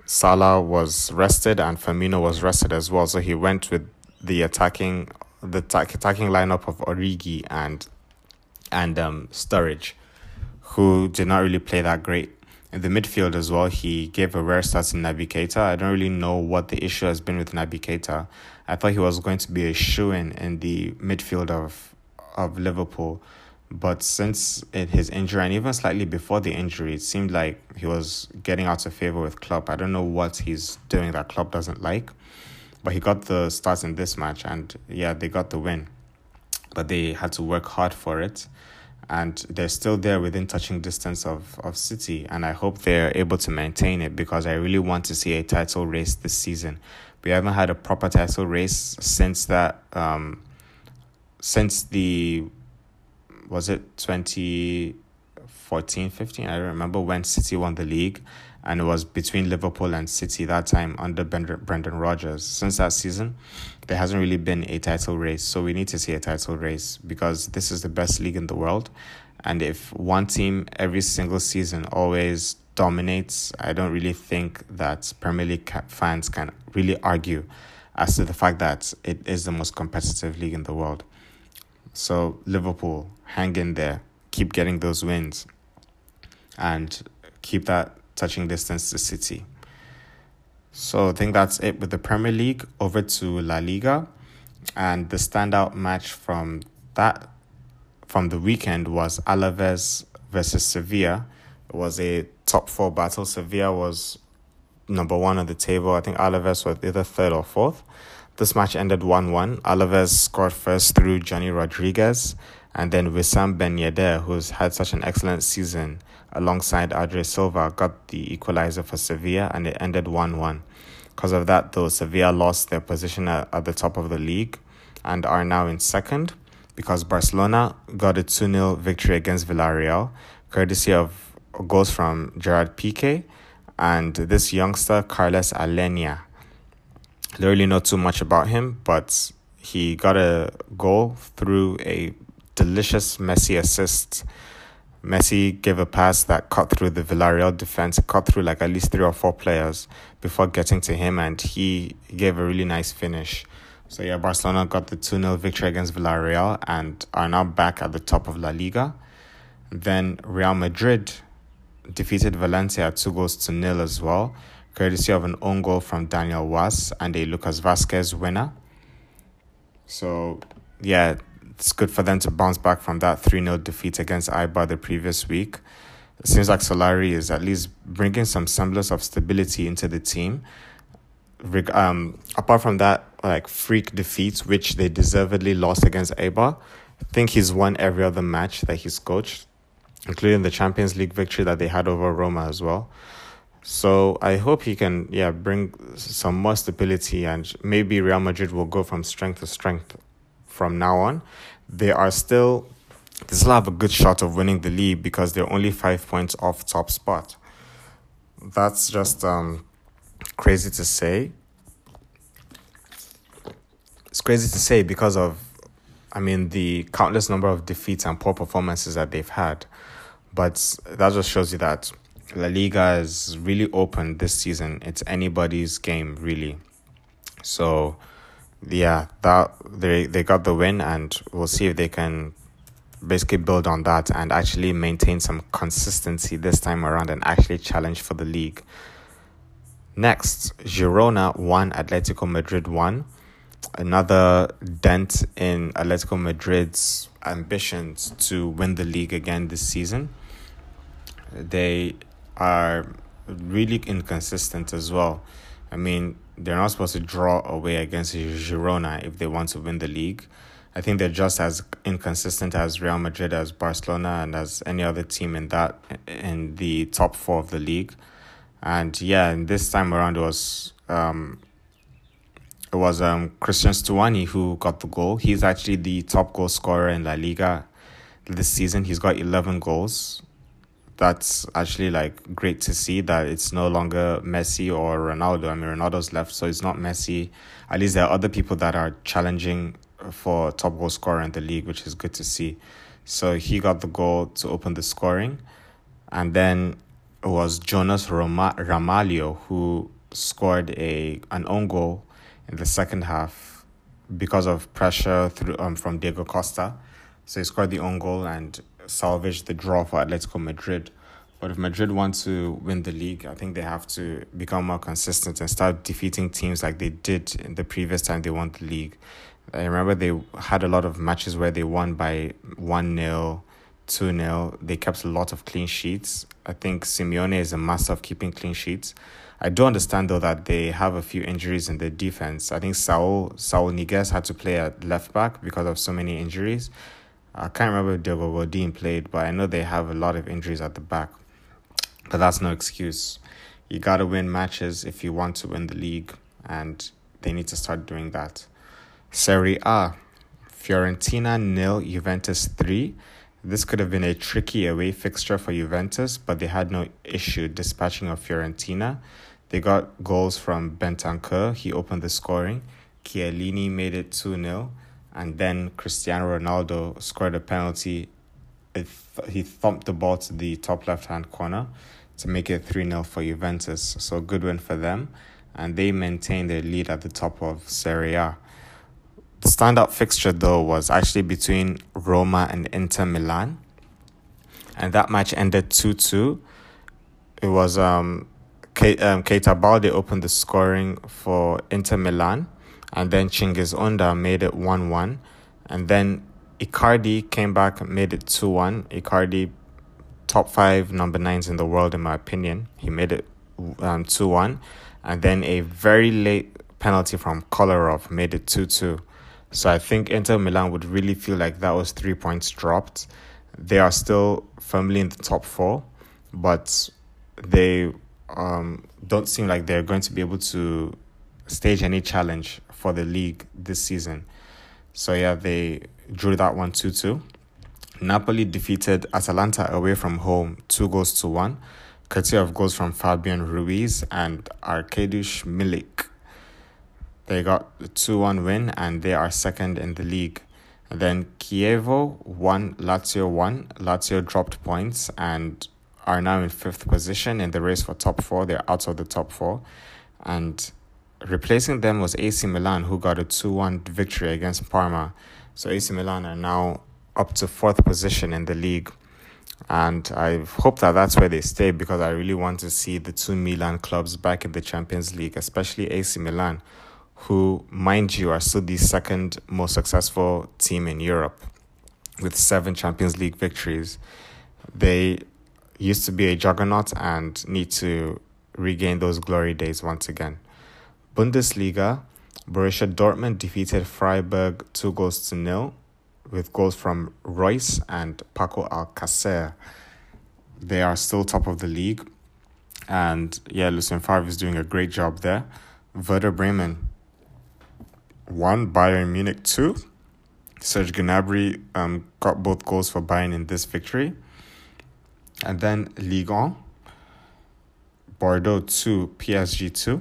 Salah was rested, and Firmino was rested as well. So he went with the attacking the attacking lineup of Origi and and um, Sturridge, who did not really play that great. In the midfield as well, he gave a rare start to Naby Keita. I don't really know what the issue has been with Naby Keita. I thought he was going to be a shoe in in the midfield of of Liverpool, but since his injury and even slightly before the injury, it seemed like he was getting out of favor with Klopp. I don't know what he's doing that Klopp doesn't like, but he got the start in this match, and yeah, they got the win, but they had to work hard for it and they're still there within touching distance of, of City. And I hope they're able to maintain it because I really want to see a title race this season. We haven't had a proper title race since that, um, since the, was it 2014 15? I remember when City won the league and it was between Liverpool and City that time under Brendan Rodgers. Since that season, there hasn't really been a title race, so we need to see a title race because this is the best league in the world. And if one team every single season always dominates, I don't really think that Premier League fans can really argue as to the fact that it is the most competitive league in the world. So, Liverpool, hang in there, keep getting those wins, and keep that touching distance to City. So I think that's it with the Premier League. Over to La Liga, and the standout match from that from the weekend was Alaves versus Sevilla. It was a top four battle. Sevilla was number one on the table. I think Alaves was either third or fourth. This match ended 1 1. Alaves scored first through Johnny Rodriguez, and then Wissam Ben Yedder, who's had such an excellent season alongside Andre Silva, got the equalizer for Sevilla, and it ended 1 1. Because of that, though, Sevilla lost their position at, at the top of the league and are now in second because Barcelona got a 2 0 victory against Villarreal, courtesy of goals from Gerard Piqué and this youngster. I don't really know too much about him, but he got a goal through a delicious Messi assist Messi gave a pass that cut through the Villarreal defense, cut through like at least three or four players before getting to him, and he gave a really nice finish. So, yeah, Barcelona got the 2 0 victory against Villarreal and are now back at the top of La Liga. Then Real Madrid defeated Valencia two goals to nil as well, courtesy of an own goal from Daniel Wass and a Lucas Vázquez winner. So, yeah, it's good for them to bounce back from that 3 0 defeat against Eibar the previous week. It seems like Solari is at least bringing some semblance of stability into the team. Um, apart from that, like freak defeats, which they deservedly lost against Eibar, I think he's won every other match that he's coached, including the Champions League victory that they had over Roma as well. So I hope he can, yeah, bring some more stability and maybe Real Madrid will go from strength to strength from now on, they are still they still have a good shot of winning the league because they're only five points off top spot. That's just um, crazy to say. It's crazy to say because of, I mean, the countless number of defeats and poor performances that they've had. But that just shows you that La Liga is really open this season. It's anybody's game, really. So yeah, that they they got the win, and we'll see if they can basically build on that and actually maintain some consistency this time around and actually challenge for the league. Next, Girona won, Atletico Madrid won. Another dent in Atletico Madrid's ambitions to win the league again this season. They are really inconsistent as well. I mean, they're not supposed to draw away against Girona if they want to win the league. I think they're just as inconsistent as Real Madrid, as Barcelona, and as any other team in that in the top four of the league. And yeah, and this time around it was um, it was um Cristhian Stuani who got the goal. He's actually the top goal scorer in La Liga this season. He's got eleven goals. That's actually like great to see that it's no longer Messi or Ronaldo. I mean Ronaldo's left, so it's not Messi. At least there are other people that are challenging for top goal scorer in the league, which is good to see. So he got the goal to open the scoring. And then it was Jonas Roma- Ramalho who scored a an own goal in the second half because of pressure through um, from Diego Costa. So he scored the own goal and salvaged the draw for Atletico Madrid. But if Madrid want to win the league, I think they have to become more consistent and start defeating teams like they did in the previous time they won the league. I remember they had a lot of matches where they won by 1 0, 2 0. They kept a lot of clean sheets. I think Simeone is a master of keeping clean sheets. I do understand though that they have a few injuries in the defense. I think Saul Saul Niguez had to play at left back because of so many injuries. I can't remember if Diego Godin played, but I know they have a lot of injuries at the back. But that's no excuse. You gotta win matches if you want to win the league, and they need to start doing that. Serie A, Fiorentina nil, Juventus three. This could have been a tricky away fixture for Juventus, but they had no issue dispatching of Fiorentina. They got goals from Bentancur. He opened the scoring. Chiellini made it 2 0. And then Cristiano Ronaldo scored a penalty. he thumped the ball to the top left hand corner to make it 3 0 for Juventus. So, good win for them. And they maintained their lead at the top of Serie A. The standout fixture, though, was actually between Roma and Inter Milan. And that match ended 2 2. It was um, Kate, um, Keita Balde opened the scoring for Inter Milan, and then Cengiz Ünder made it 1 1. And then Icardi came back and made it 2 1. Icardi, top five number nines in the world, in my opinion. He made it um, 2 1. And then a very late penalty from Kolarov made it 2 2. So I think Inter Milan would really feel like that was three points dropped. They are still firmly in the top four, but they um, don't seem like they're going to be able to stage any challenge for the league this season. So yeah, they drew that one 2 2. Napoli defeated Atalanta away from home, two goals to one, courtesy of goals from Fabian Ruiz and Arkadiusz Milik. They got the 2 1 win and they are second in the league. And then Chievo won, Lazio won. Lazio dropped points and are now in fifth position in the race for top four. They're out of the top four. And replacing them was AC Milan, who got a 2 1 victory against Parma. So AC Milan are now up to fourth position in the league. And I hope that that's where they stay because I really want to see the two Milan clubs back in the Champions League, especially AC Milan, who, mind you, are still the second most successful team in Europe with seven Champions League victories. They used to be a juggernaut and need to regain those glory days once again. Bundesliga, Borussia Dortmund defeated Freiburg two goals to nil with goals from Reus and Paco Alcacer. They are still top of the league. And yeah, Lucien Favre is doing a great job there. Werder Bremen one, Bayern Munich two. Serge Gnabry um, got both goals for Bayern in this victory. And then Ligue 1, Bordeaux 2, PSG 2.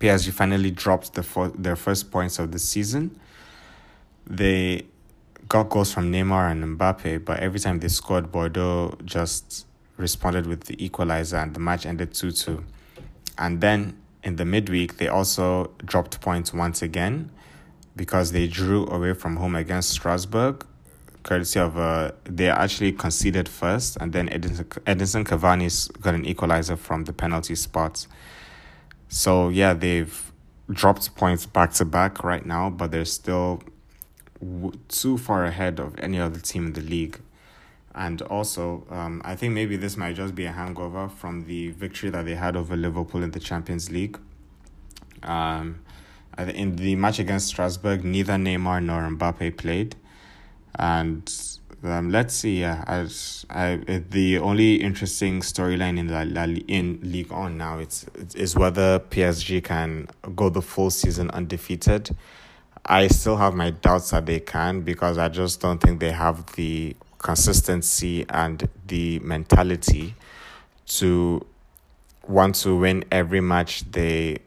PSG finally dropped the fo- their first points of the season. They got goals from Neymar and Mbappe, but every time they scored, Bordeaux just responded with the equalizer and the match ended 2 2. And then in the midweek, they also dropped points once again because they drew away from home against Strasbourg courtesy of uh, they actually conceded first, and then Edinson, Edinson Cavani got an equalizer from the penalty spot. So yeah, they've dropped points back to back right now, but they're still w- too far ahead of any other team in the league. And also, um, I think maybe this might just be a hangover from the victory that they had over Liverpool in the Champions League. Um, In the match against Strasbourg, neither Neymar nor Mbappe played, and um, let's see. Yeah, as I, the only interesting storyline in the La, in Ligue 1 now it's is whether PSG can go the full season undefeated. I still have my doubts that they can because I just don't think they have the consistency and the mentality to want to win every match they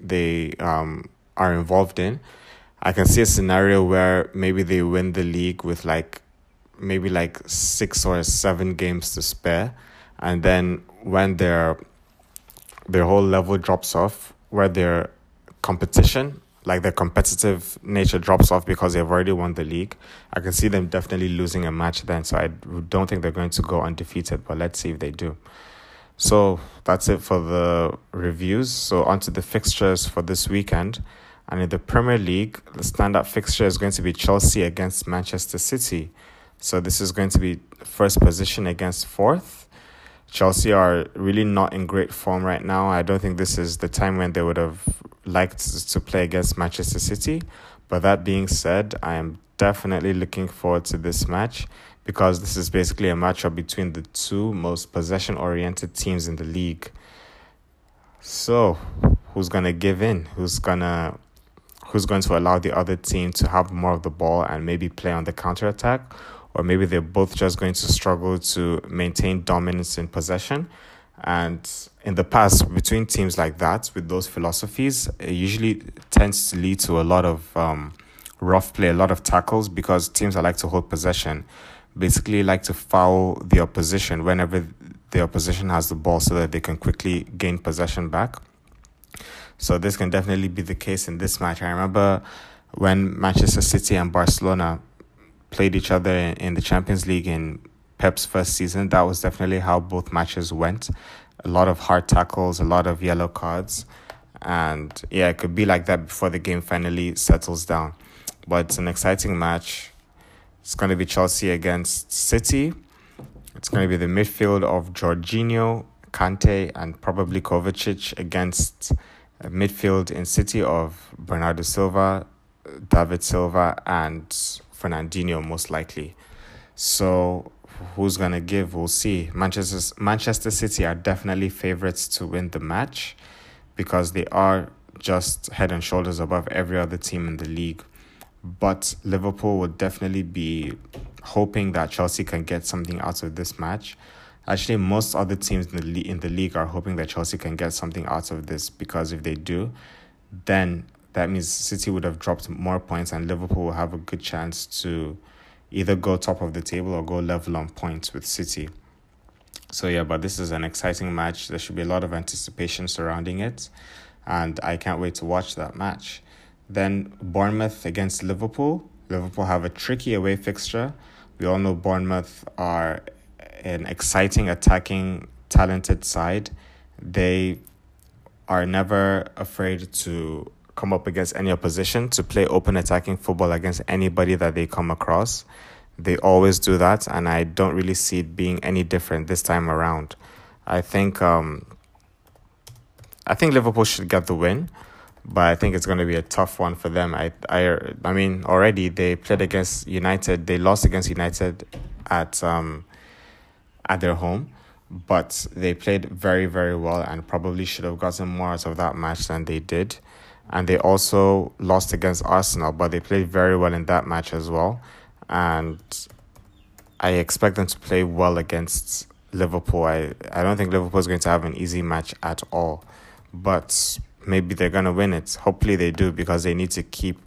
they um are involved in. I can see a scenario where maybe they win the league with like maybe like six or seven games to spare, and then when their their whole level drops off, where their competition like their competitive nature drops off because they've already won the league. I can see them definitely losing a match then. So I don't think they're going to go undefeated, but let's see if they do. So that's it for the reviews. So on to the fixtures for this weekend. And in the Premier League, the standout fixture is going to be Chelsea against Manchester City. So this is going to be first position against fourth. Chelsea are really not in great form right now. I don't think this is the time when they would have liked to play against Manchester City. But that being said, I am definitely looking forward to this match because this is basically a matchup between the two most possession oriented teams in the league. So, who's going to give in? Who's going to who's going to allow the other team to have more of the ball and maybe play on the counter attack or maybe they're both just going to struggle to maintain dominance in possession and in the past between teams like that with those philosophies it usually tends to lead to a lot of um, rough play a lot of tackles because teams that like to hold possession basically like to foul the opposition whenever the opposition has the ball so that they can quickly gain possession back. So this can definitely be the case in this match. I remember when Manchester City and Barcelona played each other in, the Champions League in Pep's first season. That was definitely how both matches went. A lot of hard tackles, a lot of yellow cards. And yeah, it could be like that before the game finally settles down. But it's an exciting match. It's going to be Chelsea against City. It's going to be the midfield of Jorginho, Kante, and probably Kovacic against midfield in City of Bernardo Silva, David Silva, and Fernandinho, most likely. So, who's to give? We'll see. Manchester, Manchester City are definitely favorites to win the match because they are just head and shoulders above every other team in the league but Liverpool would definitely be hoping that Chelsea can get something out of this match. Actually, most other teams in the in the league are hoping that Chelsea can get something out of this because if they do, then that means City would have dropped more points and Liverpool will have a good chance to either go top of the table or go level on points with City. So yeah, but this is an exciting match. There should be a lot of anticipation surrounding it, and I can't wait to watch that match. Then Bournemouth against Liverpool. Liverpool have a tricky away fixture. We all know Bournemouth are an exciting, attacking, talented side. They are never afraid to come up against any opposition, to play open attacking football against anybody that they come across. They always do that, and I don't really see it being any different this time around. I think um, I think Liverpool should get the win but I think it's going to be a tough one for them. I, I, I mean, already they played against United. They lost against United at um at their home, but they played very very well and probably should have gotten more out of that match than they did. And they also lost against Arsenal, but they played very well in that match as well. And I expect them to play well against Liverpool. I, I don't think Liverpool is going to have an easy match at all. But maybe they're going to win it. Hopefully they do because they need to keep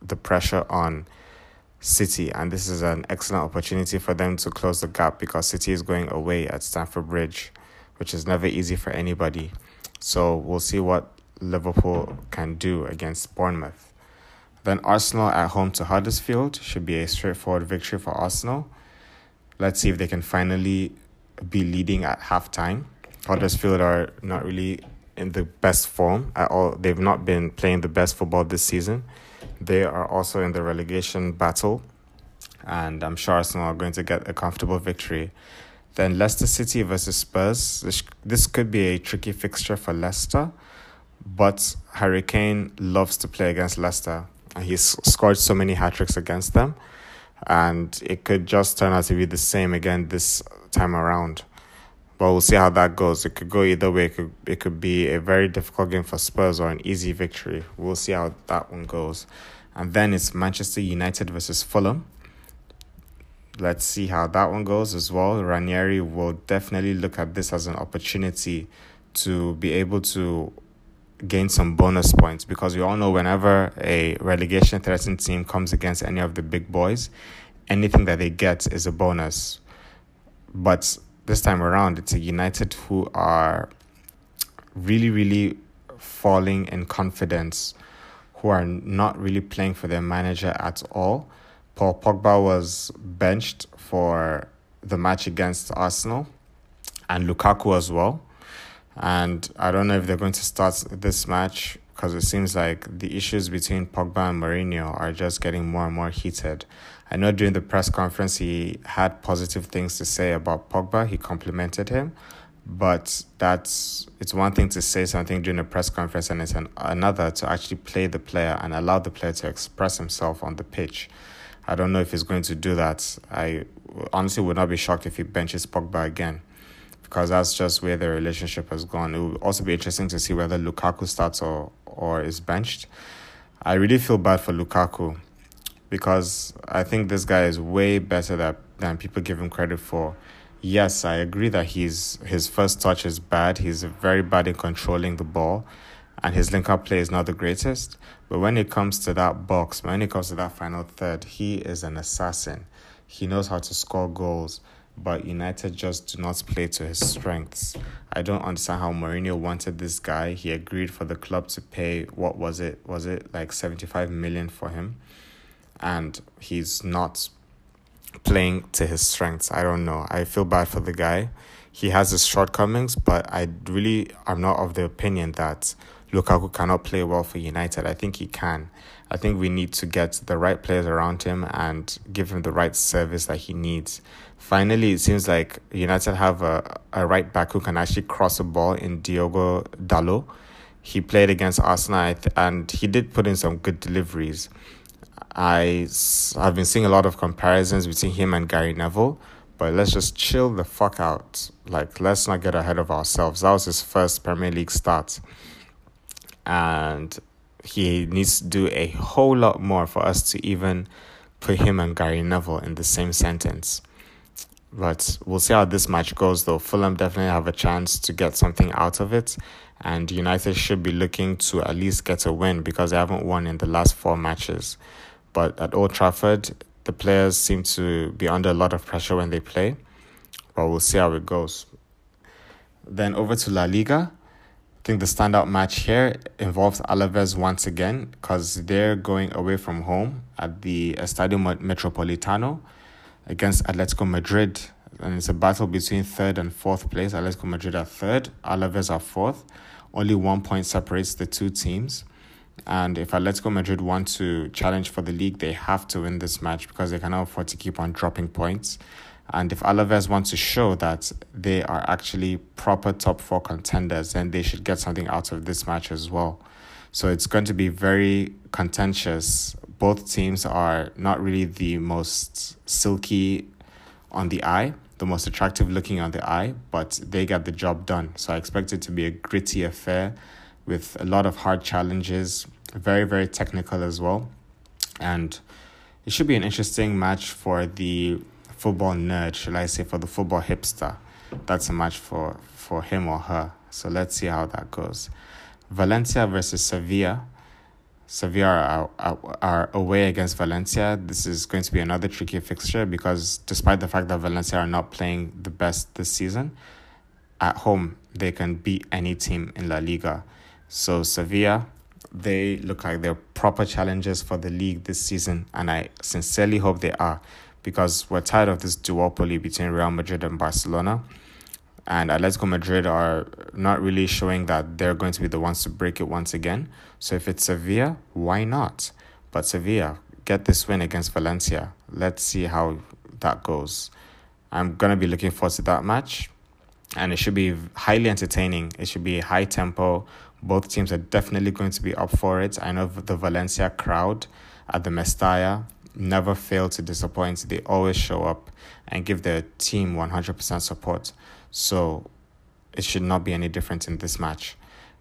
the pressure on City. And this is an excellent opportunity for them to close the gap because City is going away at Stamford Bridge, which is never easy for anybody. So we'll see what Liverpool can do against Bournemouth. Then Arsenal at home to Huddersfield should be a straightforward victory for Arsenal. Let's see if they can finally be leading at halftime. Huddersfield are not really in the best form at all. They've not been playing the best football this season. They are also in the relegation battle, and I'm sure Arsenal are going to get a comfortable victory. Then Leicester City versus Spurs. This, this could be a tricky fixture for Leicester, But Harry Kane loves to play against Leicester, and he's scored so many hat tricks against them, and it could just turn out to be the same again this time around. But we'll see how that goes. It could go either way. It could, it could be a very difficult game for Spurs or an easy victory. We'll see how that one goes. And then it's Manchester United versus Fulham. Let's see how that one goes as well. Ranieri will definitely look at this as an opportunity to be able to gain some bonus points because we all know whenever a relegation threatened team comes against any of the big boys, anything that they get is a bonus. But this time around, it's a United who are really, really falling in confidence, who are not really playing for their manager at all. Paul Pogba was benched for the match against Arsenal and Lukaku as well. And I don't know if they're going to start this match because it seems like the issues between Pogba and Mourinho are just getting more and more heated. I know during the press conference he had positive things to say about Pogba. He complimented him, but that's it's one thing to say something during a press conference and it's an, another to actually play the player and allow the player to express himself on the pitch. I don't know if he's going to do that. I honestly would not be shocked if he benches Pogba again because that's just where the relationship has gone. It will also be interesting to see whether Lukaku starts or, or is benched. I really feel bad for Lukaku because I think this guy is way better that, than people give him credit for. Yes, I agree that he's his first touch is bad. He's very bad in controlling the ball, and his link up play is not the greatest. But when it comes to that box, when it comes to that final third, he is an assassin. He knows how to score goals but United just do not play to his strengths. I don't understand how Mourinho wanted this guy. He agreed for the club to pay what was it? Was it like 75 million for him? And he's not playing to his strengths. I don't know. I feel bad for the guy. He has his shortcomings, but I really am not of the opinion that Lukaku cannot play well for United. I think he can. I think we need to get the right players around him and give him the right service that he needs. Finally, it seems like United have a, a right back who can actually cross a ball in Diogo Dalot. He played against Arsenal and he did put in some good deliveries. I have been seeing a lot of comparisons between him and Gary Neville, but let's just chill the fuck out. Like, let's not get ahead of ourselves. That was his first Premier League start. And he needs to do a whole lot more for us to even put him and Gary Neville in the same sentence. But we'll see how this match goes, though. Fulham definitely have a chance to get something out of it, and United should be looking to at least get a win because they haven't won in the last four matches. But at Old Trafford, the players seem to be under a lot of pressure when they play, but we'll see how it goes. Then over to La Liga think the standout match here involves Alaves once again because they're going away from home at the Estadio Metropolitano against Atletico Madrid. And it's a battle between third and fourth place. Atletico Madrid are third, Alaves are fourth. Only one point separates the two teams. And if Atletico Madrid want to challenge for the league, they have to win this match because they cannot afford to keep on dropping points. And if Alaves want to show that they are actually proper top four contenders, then they should get something out of this match as well. So it's going to be very contentious. Both teams are not really the most silky on the eye, the most attractive looking on the eye, but they get the job done. So I expect it to be a gritty affair with a lot of hard challenges, very, very technical as well. And it should be an interesting match for the football nerd, shall I say, for the football hipster. That's a match for, for him or her. So let's see how that goes. Valencia versus Sevilla. Sevilla are, are, are away against Valencia. This is going to be another tricky fixture because despite the fact that Valencia are not playing the best this season, at home they can beat any team in La Liga. So Sevilla, they look like they're proper challengers for the league this season, and I sincerely hope they are because we're tired of this duopoly between Real Madrid and Barcelona. And Atletico Madrid are not really showing that they're going to be the ones to break it once again. So if it's Sevilla, why not? But Sevilla, get this win against Valencia. Let's see how that goes. I'm going to be looking forward to that match. And it should be highly entertaining. It should be high tempo, Both teams are definitely going to be up for it. I know the Valencia crowd at the Mestalla never fail to disappoint. They always show up and give their team 100% support. So it should not be any different in this match.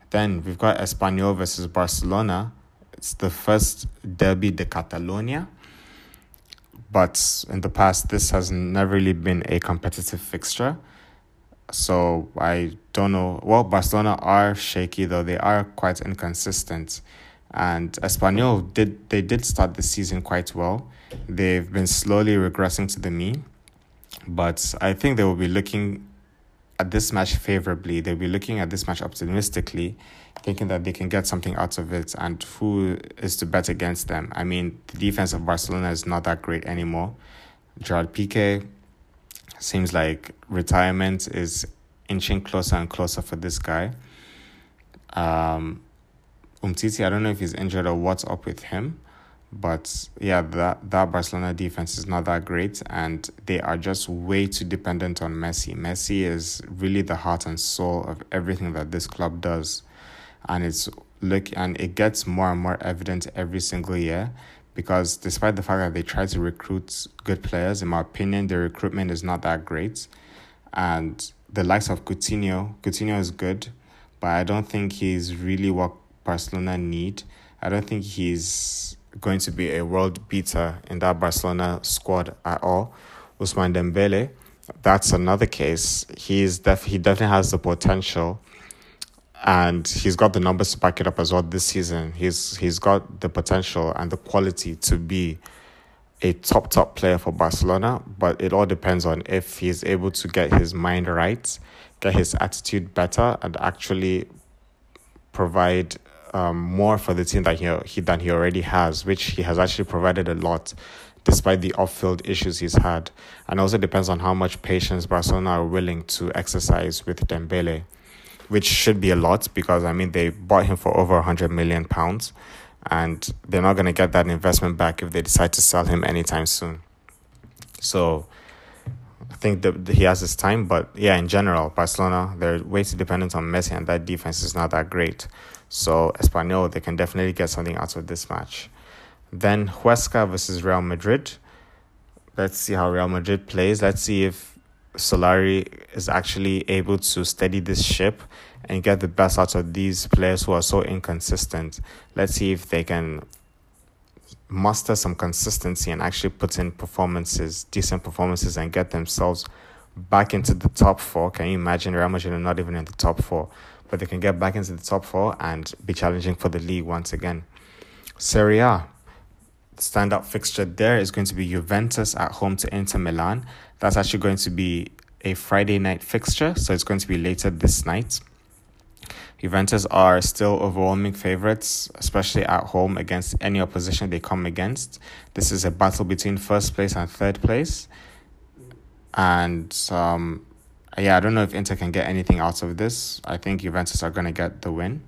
Then we've got Espanyol versus Barcelona. It's the first derby de Catalonia. But in the past, this has never really been a competitive fixture. So I don't know. Well, Barcelona are shaky though. They are quite inconsistent. And Espanyol did they did start the season quite well. They've been slowly regressing to the mean. But I think they will be looking at this match favorably. They'll be looking at this match optimistically, thinking that they can get something out of it and who is to bet against them. I mean, the defense of Barcelona is not that great anymore. Gerard Piqué seems like retirement is inching closer and closer for this guy. Um, Umtiti, I don't know if he's injured or what's up with him, but yeah, that that Barcelona defense is not that great, and they are just way too dependent on Messi. Messi is really the heart and soul of everything that this club does, and it's look and it gets more and more evident every single year because despite the fact that they try to recruit good players, in my opinion, the recruitment is not that great. And the likes of Coutinho, Coutinho is good, but I don't think he's really what Barcelona need. I don't think he's going to be a world beater in that Barcelona squad at all. Ousmane Dembele, that's another case. He's def- he definitely has the potential and he's got the numbers to back it up as well this season. He's he's got the potential and the quality to be a top top player for Barcelona, but it all depends on if he's able to get his mind right, get his attitude better, and actually provide um, more for the team that he, he than he already has, which he has actually provided a lot, despite the off-field issues he's had, and also depends on how much patience Barcelona are willing to exercise with Dembele which should be a lot because I mean they bought him for over 100 million pounds and they're not going to get that investment back if they decide to sell him anytime soon. So I think that he has his time, but yeah, in general, Barcelona they're way too dependent on Messi, and that defense is not that great. So Espanyol they can definitely get something out of this match. Then Huesca versus Real Madrid. Let's see how Real Madrid plays. Let's see if Solari is actually able to steady this ship and get the best out of these players who are so inconsistent. Let's see if they can muster some consistency and actually put in performances, decent performances, and get themselves back into the top four. Can you imagine Real Madrid are not even in the top four, but they can get back into the top four and be challenging for the league once again. Serie A, standout fixture there is going to be Juventus at home to Inter Milan. That's actually going to be a Friday night fixture, so it's going to be later this night. Juventus are still overwhelming favorites, especially at home against any opposition they come against. This is a battle between first place and third place. And um, yeah, I don't know if Inter can get anything out of this. I think Juventus are going to get the win.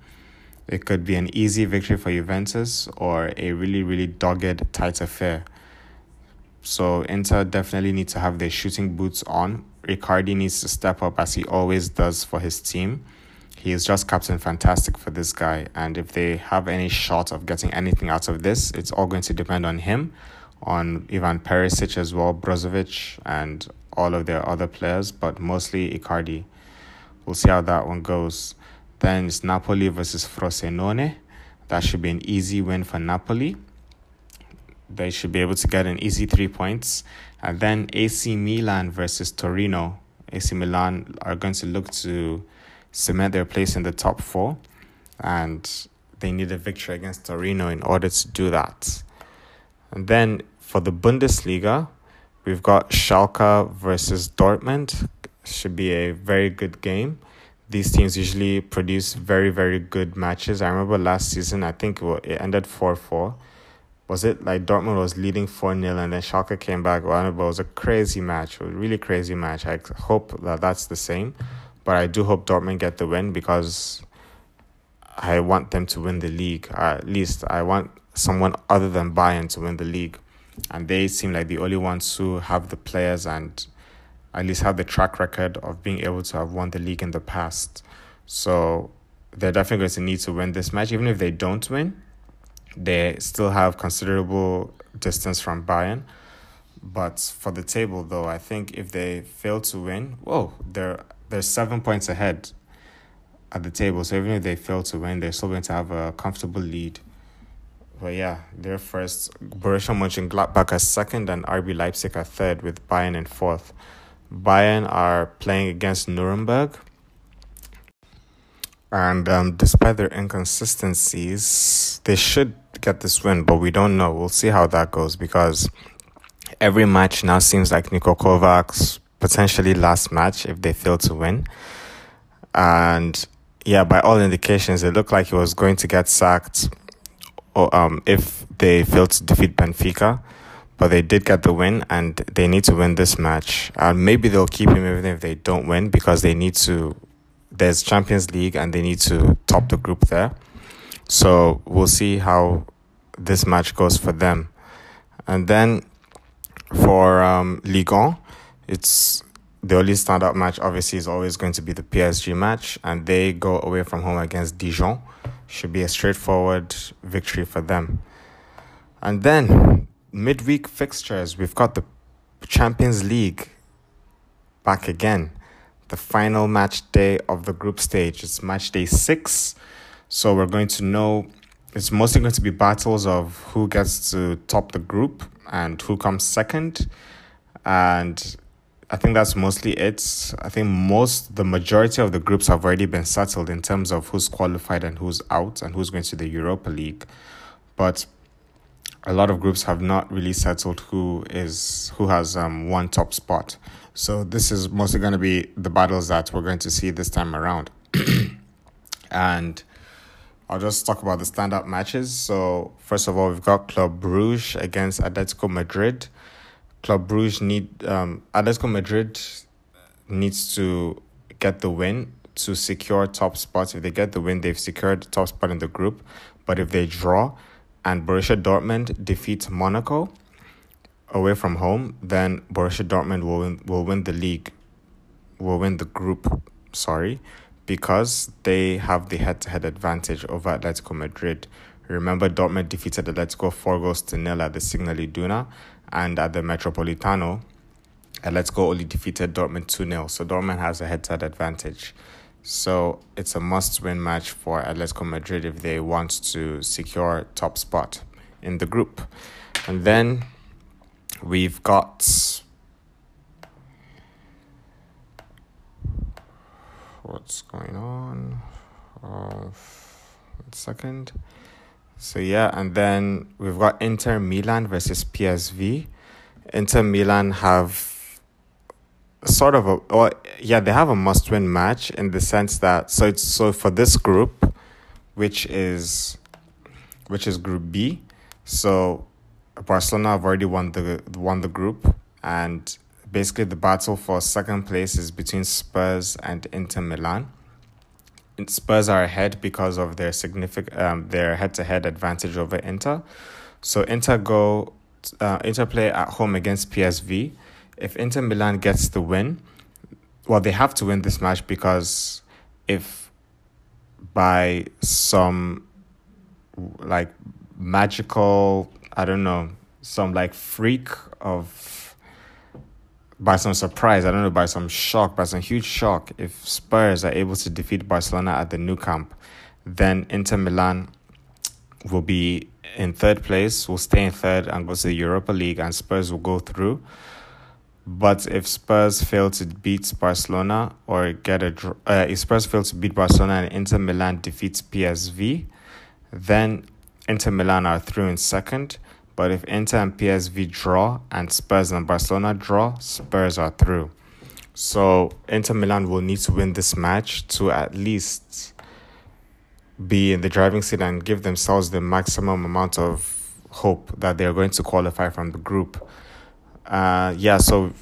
It could be an easy victory for Juventus or a really, really dogged, tight affair. So Inter definitely need to have their shooting boots on. Icardi needs to step up as he always does for his team. He is just captain fantastic for this guy. And if they have any shot of getting anything out of this, it's all going to depend on him, on Ivan Perisic as well, Brozovic, and all of their other players, but mostly Icardi. We'll see how that one goes. Then it's Napoli versus Frosinone. That should be an easy win for Napoli. They should be able to get an easy three points. And then AC Milan versus Torino. AC Milan are going to look to cement their place in the top four. And they need a victory against Torino in order to do that. And then for the Bundesliga, we've got Schalke versus Dortmund. Should be a very good game these teams usually produce very very good matches. I remember last season I think it ended four four. Was it like Dortmund was leading four 0 and then Schalke came back? Well, it was a crazy match, a really crazy match. I hope that that's the same, but I do hope Dortmund get the win because I want them to win the league. At least I want someone other than Bayern to win the league, and they seem like the only ones who have the players and at least have the track record of being able to have won the league in the past. So they're definitely going to need to win this match. Even if they don't win, they still have considerable distance from Bayern. But for the table, though, I think if they fail to win, whoa, they're they're seven points ahead at the table. So even if they fail to win, they're still going to have a comfortable lead. But yeah, they're first. Borussia Mönchengladbach as second, and RB Leipzig are third, with Bayern in fourth. Bayern are playing against Nuremberg. And um, despite their inconsistencies, they should get this win, but we don't know. We'll see how that goes because every match now seems like Niko Kovac's potentially last match if they fail to win. And yeah, by all indications, it looked like he was going to get sacked or, um, if they failed to defeat Benfica. But they did get the win and they need to win this match. And maybe they'll keep him even if they don't win because they need to. There's Champions League and they need to top the group there. So we'll see how this match goes for them. And then for um, Ligue 1, it's the only standout match, obviously, is always going to be the PSG match, and they go away from home against Dijon. Should be a straightforward victory for them. And then midweek fixtures, we've got the Champions League back again. The final match day of the group stage. It's match day six. So we're going to know it's mostly going to be battles of who gets to top the group and who comes second. And I think that's mostly it. I think most, the majority of the groups have already been settled in terms of who's qualified and who's out and who's going to the Europa League. But a lot of groups have not really settled who is who has um one top spot. So this is mostly going to be the battles that we're going to see this time around. [CLEARS THROAT] and I'll just talk about the stand-up matches. So first of all, we've got Club Bruges against Atletico Madrid. Club Bruges need um, Atletico Madrid needs to get the win to secure top spots. If they get the win, they've secured the top spot in the group. But if they draw and Borussia Dortmund defeats Monaco away from home, then Borussia Dortmund will win, will win the league, will win the group. Sorry, because they have the head-to-head advantage over Atletico Madrid. Remember, Dortmund defeated Atletico four goals to nil at the Signal Iduna, and at the Metropolitano, Atletico only defeated Dortmund 2 0. So Dortmund has a head to head advantage. So it's a must win match for Atletico Madrid if they want to secure top spot in the group. And then we've got what's going on? Uh, second. So yeah, and then we've got Inter Milan versus PSV. Inter Milan have sort of a well, yeah, they have a must-win match in the sense that so it's so for this group, which is which is Group B. So Barcelona have already won the won the group, and basically the battle for second place is between Spurs and Inter Milan. Spurs are ahead because of their significant um, their head to head advantage over Inter. So Inter go uh, Inter play at home against PSV. If Inter Milan gets the win, well they have to win this match because if by some like magical I don't know some like freak of by some surprise, I don't know, by some shock, by some huge shock, if Spurs are able to defeat Barcelona at the Nou Camp, then Inter Milan will be in third place, will stay in third and go to the Europa League, and Spurs will go through. But if Spurs fail to beat Barcelona or get a uh, if Spurs fail to beat Barcelona and Inter Milan defeats PSV, then Inter Milan are through in second. But if Inter and PSV draw and Spurs and Barcelona draw, Spurs are through. So Inter Milan will need to win this match to at least be in the driving seat and give themselves the maximum amount of hope that they're going to qualify from the group. Uh, yeah, so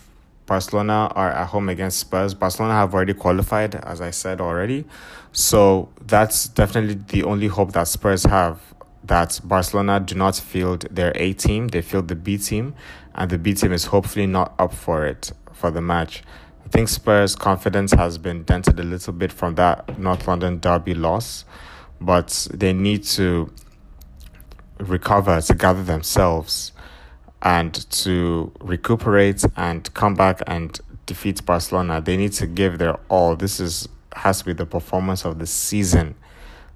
Barcelona are at home against Spurs. Barcelona have already qualified, as I said already. So that's definitely the only hope that Spurs have that Barcelona do not field their A team, they field the B team, and the B team is hopefully not up for it for the match. I think Spurs' confidence has been dented a little bit from that North London derby loss, but they need to recover to gather themselves and to recuperate and come back and defeat Barcelona. They need to give their all. This is has to be the performance of the season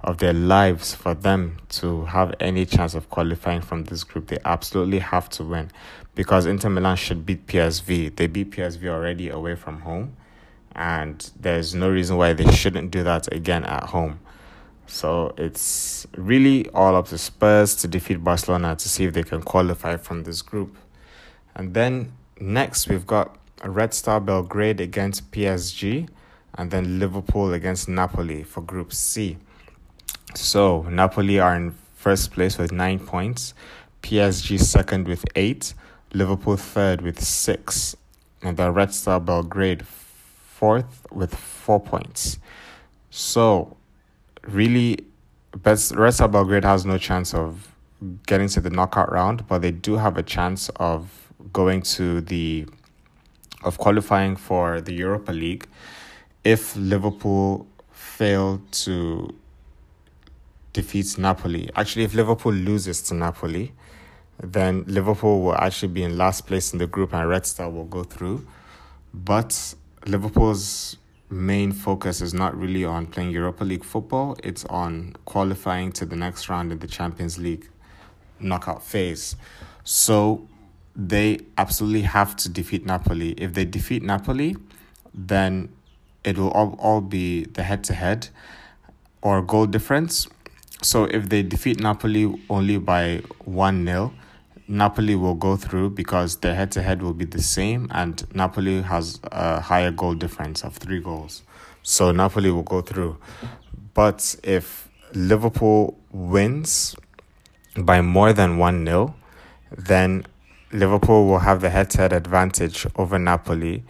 of their lives for them to have any chance of qualifying from this group. They absolutely have to win because Inter Milan should beat PSV. They beat PSV already away from home, and there's no reason why they shouldn't do that again at home. So it's really all up to Spurs to defeat Barcelona to see if they can qualify from this group. And then next we've got Red Star Belgrade against PSG and then Liverpool against Napoli for Group C. So Napoli are in first place with 9 points, PSG second with 8, Liverpool third with 6, and the Red Star Belgrade fourth with 4 points. So really, Red Star Belgrade has no chance of getting to the knockout round, but they do have a chance of going to the of qualifying for the Europa League. If Liverpool fail to defeat Napoli. Actually, if Liverpool loses to Napoli, then Liverpool will actually be in last place in the group and Red Star will go through. But Liverpool's main focus is not really on playing Europa League football, it's on qualifying to the next round in the Champions League knockout phase. So they absolutely have to defeat Napoli. If they defeat Napoli, then it will all, all be the head to head or goal difference. So if they defeat Napoli only by 1 0, Napoli will go through because their head to head will be the same, and Napoli has a higher goal difference of three goals. So Napoli will go through. But if Liverpool wins by more than 1 0, then Liverpool will have the head to head advantage over Napoli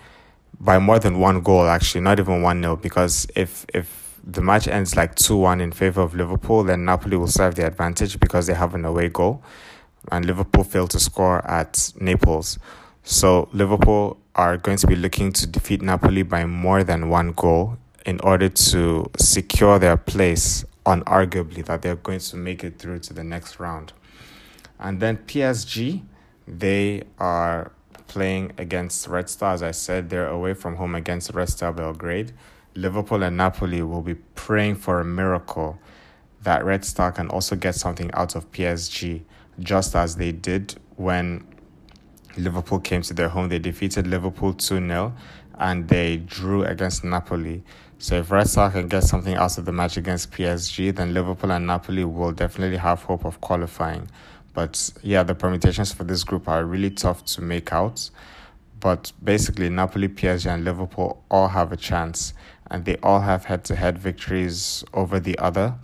by more than one goal, actually, not even 1 0, because if, if the match ends like 2 1 in favour of Liverpool, then Napoli will serve the advantage because they have an away goal and Liverpool failed to score at Naples. So Liverpool are going to be looking to defeat Napoli by more than one goal in order to secure their place unarguably that they're going to make it through to the next round. And then PSG, they are playing against Red Star. As I said, they're away from home against Red Star Belgrade. Liverpool and Napoli will be praying for a miracle that Red Star can also get something out of PSG just as they did when Liverpool came to their home. They defeated Liverpool 2 0 and they drew against Napoli. So if Red Star can get something out of the match against PSG, then Liverpool and Napoli will definitely have hope of qualifying. But yeah, the permutations for this group are really tough to make out. But basically, Napoli, PSG, and Liverpool all have a chance, and they all have head to head victories over the other.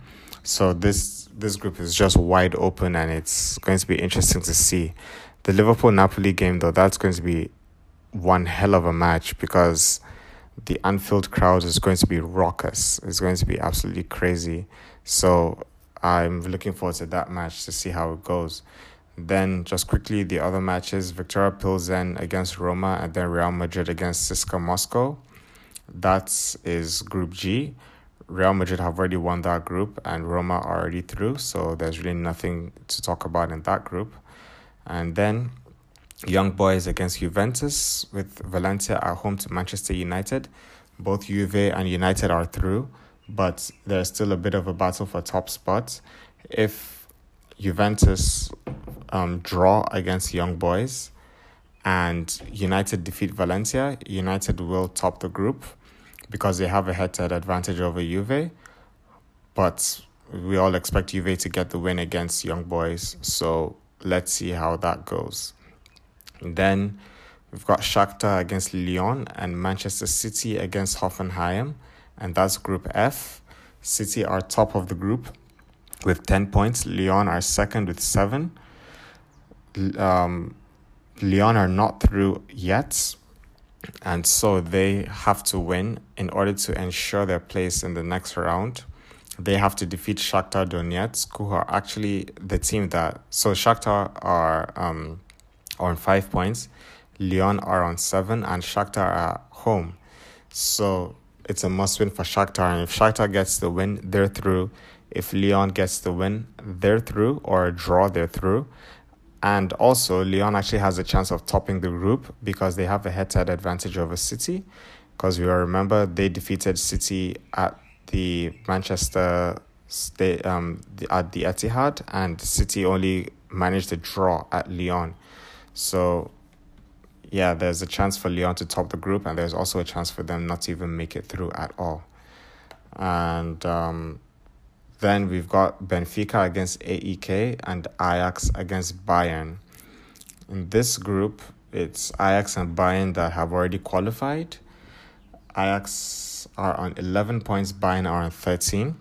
So this this group is just wide open and it's going to be interesting to see. The Liverpool Napoli game, though, that's going to be one hell of a match because the Anfield crowd is going to be raucous. It's going to be absolutely crazy. So I'm looking forward to that match to see how it goes. Then, just quickly, the other matches Viktoria Pilsen against Roma and then Real Madrid against CSKA Moscow. That is Group G. Real Madrid have already won that group and Roma are already through, so there's really nothing to talk about in that group. And then Young Boys against Juventus with Valencia at home to Manchester United. Both Juve and United are through, but there's still a bit of a battle for top spot. If Juventus um, draw against Young Boys and United defeat Valencia, United will top the group because they have a head to head advantage over Juve. But we all expect Juve to get the win against Young Boys. So let's see how that goes. Then we've got Shakhtar against Lyon and Manchester City against Hoffenheim. And that's Group F. City are top of the group with 10 points. Lyon are second with 7. Um, Lyon are not through yet and so they have to win in order to ensure their place in the next round. They have to defeat Shakhtar Donetsk, who are actually the team that. So Shakhtar are um, on five points, Lyon are on seven, and Shakhtar are home. So it's a must win for Shakhtar. And if Shakhtar gets the win, they're through. If Lyon gets the win, they're through, or a draw, they're through. And also, Lyon actually has a chance of topping the group because they have a head to head advantage over City. Because we remember they defeated City at the Manchester State um the, at the Etihad, and City only managed to draw at Lyon. So, yeah, there's a chance for Lyon to top the group, and there's also a chance for them not to even make it through at all. And um, then we've got Benfica against AEK and Ajax against Bayern. In this group, it's Ajax and Bayern that have already qualified. Ajax are on 11 points, Bayern are on 13.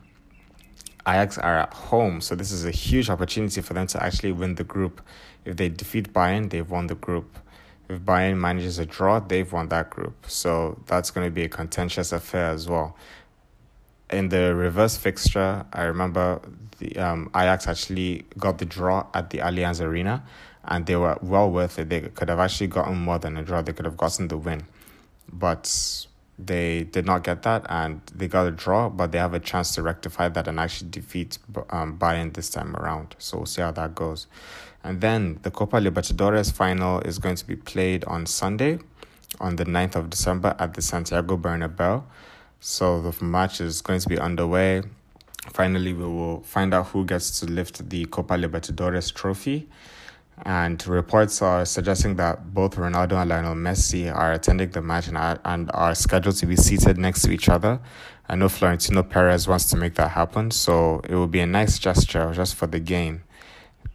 Ajax are at home, so this is a huge opportunity for them to actually win the group. If they defeat Bayern, they've won the group. If Bayern manages a draw, they've won that group. So that's going to be a contentious affair as well. In the reverse fixture, I remember the um, Ajax actually got the draw at the Allianz Arena, and they were well worth it. They could have actually gotten more than a draw. They could have gotten the win, but they did not get that and they got a draw, but they have a chance to rectify that and actually defeat um, Bayern this time around. So we'll see how that goes. And then the Copa Libertadores final is going to be played on Sunday, on the 9th of December at the Santiago Bernabeu. So the match is going to be underway. Finally, we will find out who gets to lift the Copa Libertadores trophy. And reports are suggesting that both Ronaldo and Lionel Messi are attending the match and are, and are scheduled to be seated next to each other. I know Florentino Perez wants to make that happen, so it will be a nice gesture just for the game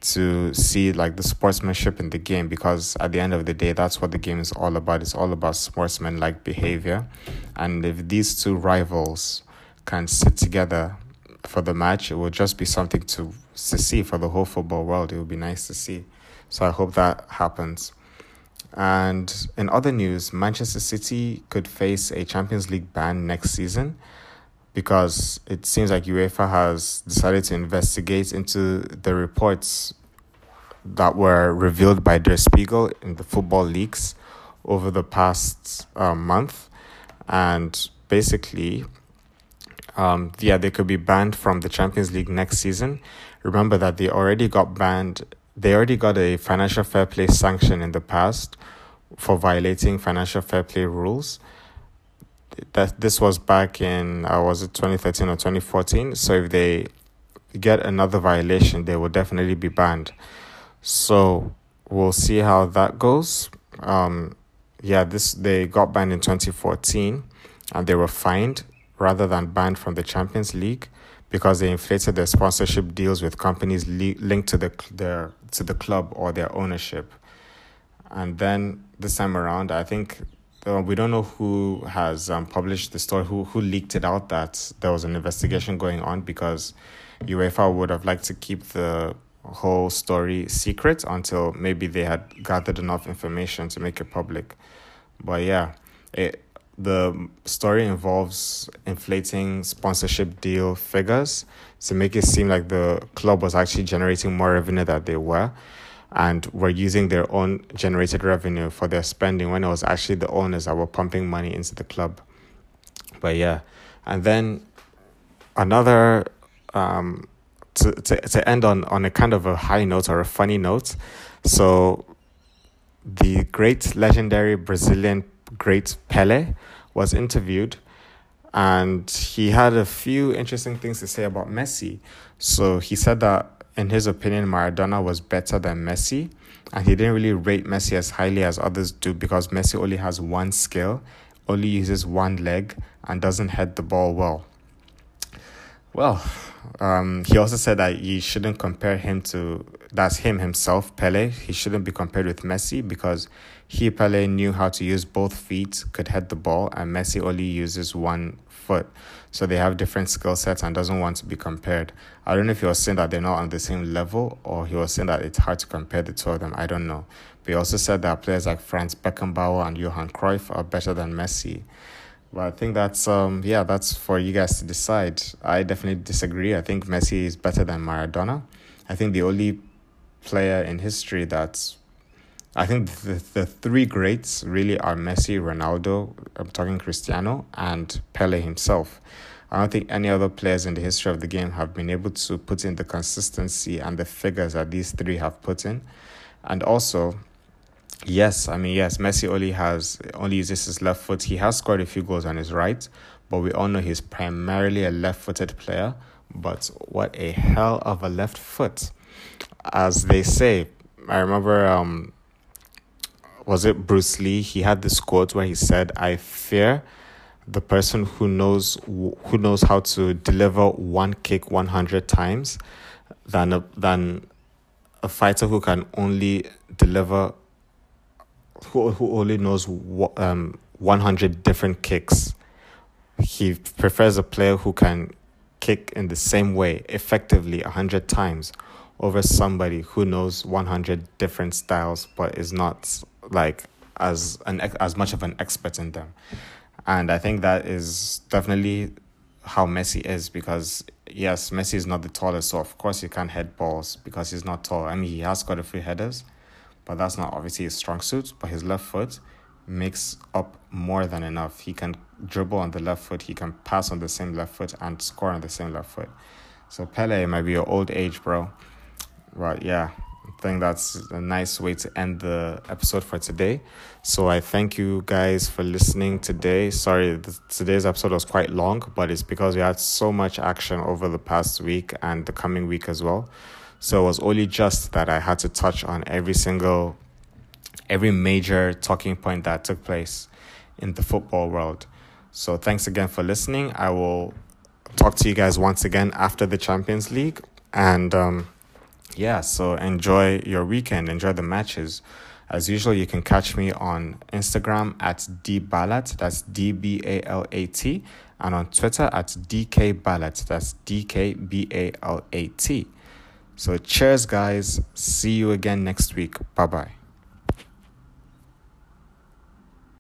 to see like the sportsmanship in the game because at the end of the day that's what the game is all about. It's all about sportsman like behavior. And if these two rivals can sit together for the match it will just be something to to see for the whole football world. It would be nice to see. So I hope that happens. And in other news, Manchester City could face a Champions League ban next season because it seems like UEFA has decided to investigate into the reports that were revealed by Der Spiegel in the football leaks over the past uh, month. And basically, um, yeah, they could be banned from the Champions League next season. Remember that they already got banned they already got a financial fair play sanction in the past for violating financial fair play rules. That this was back in uh, was it 2013 or 2014. So if they get another violation, they will definitely be banned. So we'll see how that goes. Um, yeah, this they got banned in 2014, and they were fined rather than banned from the Champions League because they inflated their sponsorship deals with companies li- linked to the their to the club or their ownership. And then this time around, I think uh, we don't know who has um, published the story, who who leaked it out that there was an investigation going on because UEFA would have liked to keep the whole story secret until maybe they had gathered enough information to make it public. But yeah, it the story involves inflating sponsorship deal figures to make it seem like the club was actually generating more revenue than they were and were using their own generated revenue for their spending when it was actually the owners that were pumping money into the club. But yeah, and then another um to, to, to end on, on a kind of a high note or a funny note. So the great legendary Brazilian great Pele was interviewed and he had a few interesting things to say about Messi. So he said that in his opinion, Maradona was better than Messi, and he didn't really rate Messi as highly as others do because Messi only has one skill, only uses one leg, and doesn't head the ball well. Well, um, he also said that you shouldn't compare him to that's him himself, Pele. He shouldn't be compared with Messi because he Pele knew how to use both feet, could head the ball, and Messi only uses one foot. So they have different skill sets and doesn't want to be compared. I don't know if he was saying that they're not on the same level or he was saying that it's hard to compare the two of them. I don't know. But he also said that players like Franz Beckenbauer and Johan Cruyff are better than Messi. But I think that's um yeah, that's for you guys to decide. I definitely disagree. I think Messi is better than Maradona. I think the only player in history that's I think the, the three greats really are Messi, Ronaldo, I'm talking Cristiano, and Pele himself. I don't think any other players in the history of the game have been able to put in the consistency and the figures that these three have put in. And also, yes, I mean, yes, Messi only has only uses his left foot. He has scored a few goals on his right, but we all know he's primarily a left footed player. But what a hell of a left foot. As they say, I remember um was it Bruce Lee? He had this quote where he said, "I fear the person who knows who knows how to deliver one kick 100 times than a, than a fighter who can only deliver who, who only knows um 100 different kicks he prefers a player who can kick in the same way effectively 100 times over somebody who knows 100 different styles but is not like as an as much of an expert in them. And i think that is definitely how messi is because yes messi is not the tallest so of course he can't head balls because he's not tall. I mean he has got a few headers but that's not obviously his strong suit but his left foot makes up more than enough. He can dribble on the left foot he can pass on the same left foot and score on the same left foot. So pele might be your old age bro. But yeah I think that's a nice way to end the episode for today. So I thank you guys for listening today. Sorry, today's episode was quite long, but it's because we had so much action over the past week and the coming week as well. So it was only just that I had to touch on every single, every major talking point that took place in the football world. So thanks again for listening. I will talk to you guys once again after the Champions League and. Um, yeah, so enjoy your weekend, enjoy the matches. As usual, you can catch me on Instagram at dbalat, that's D B A L A T, and on Twitter at DK Balat, that's D K B A L A T. So cheers, guys. See you again next week. Bye bye.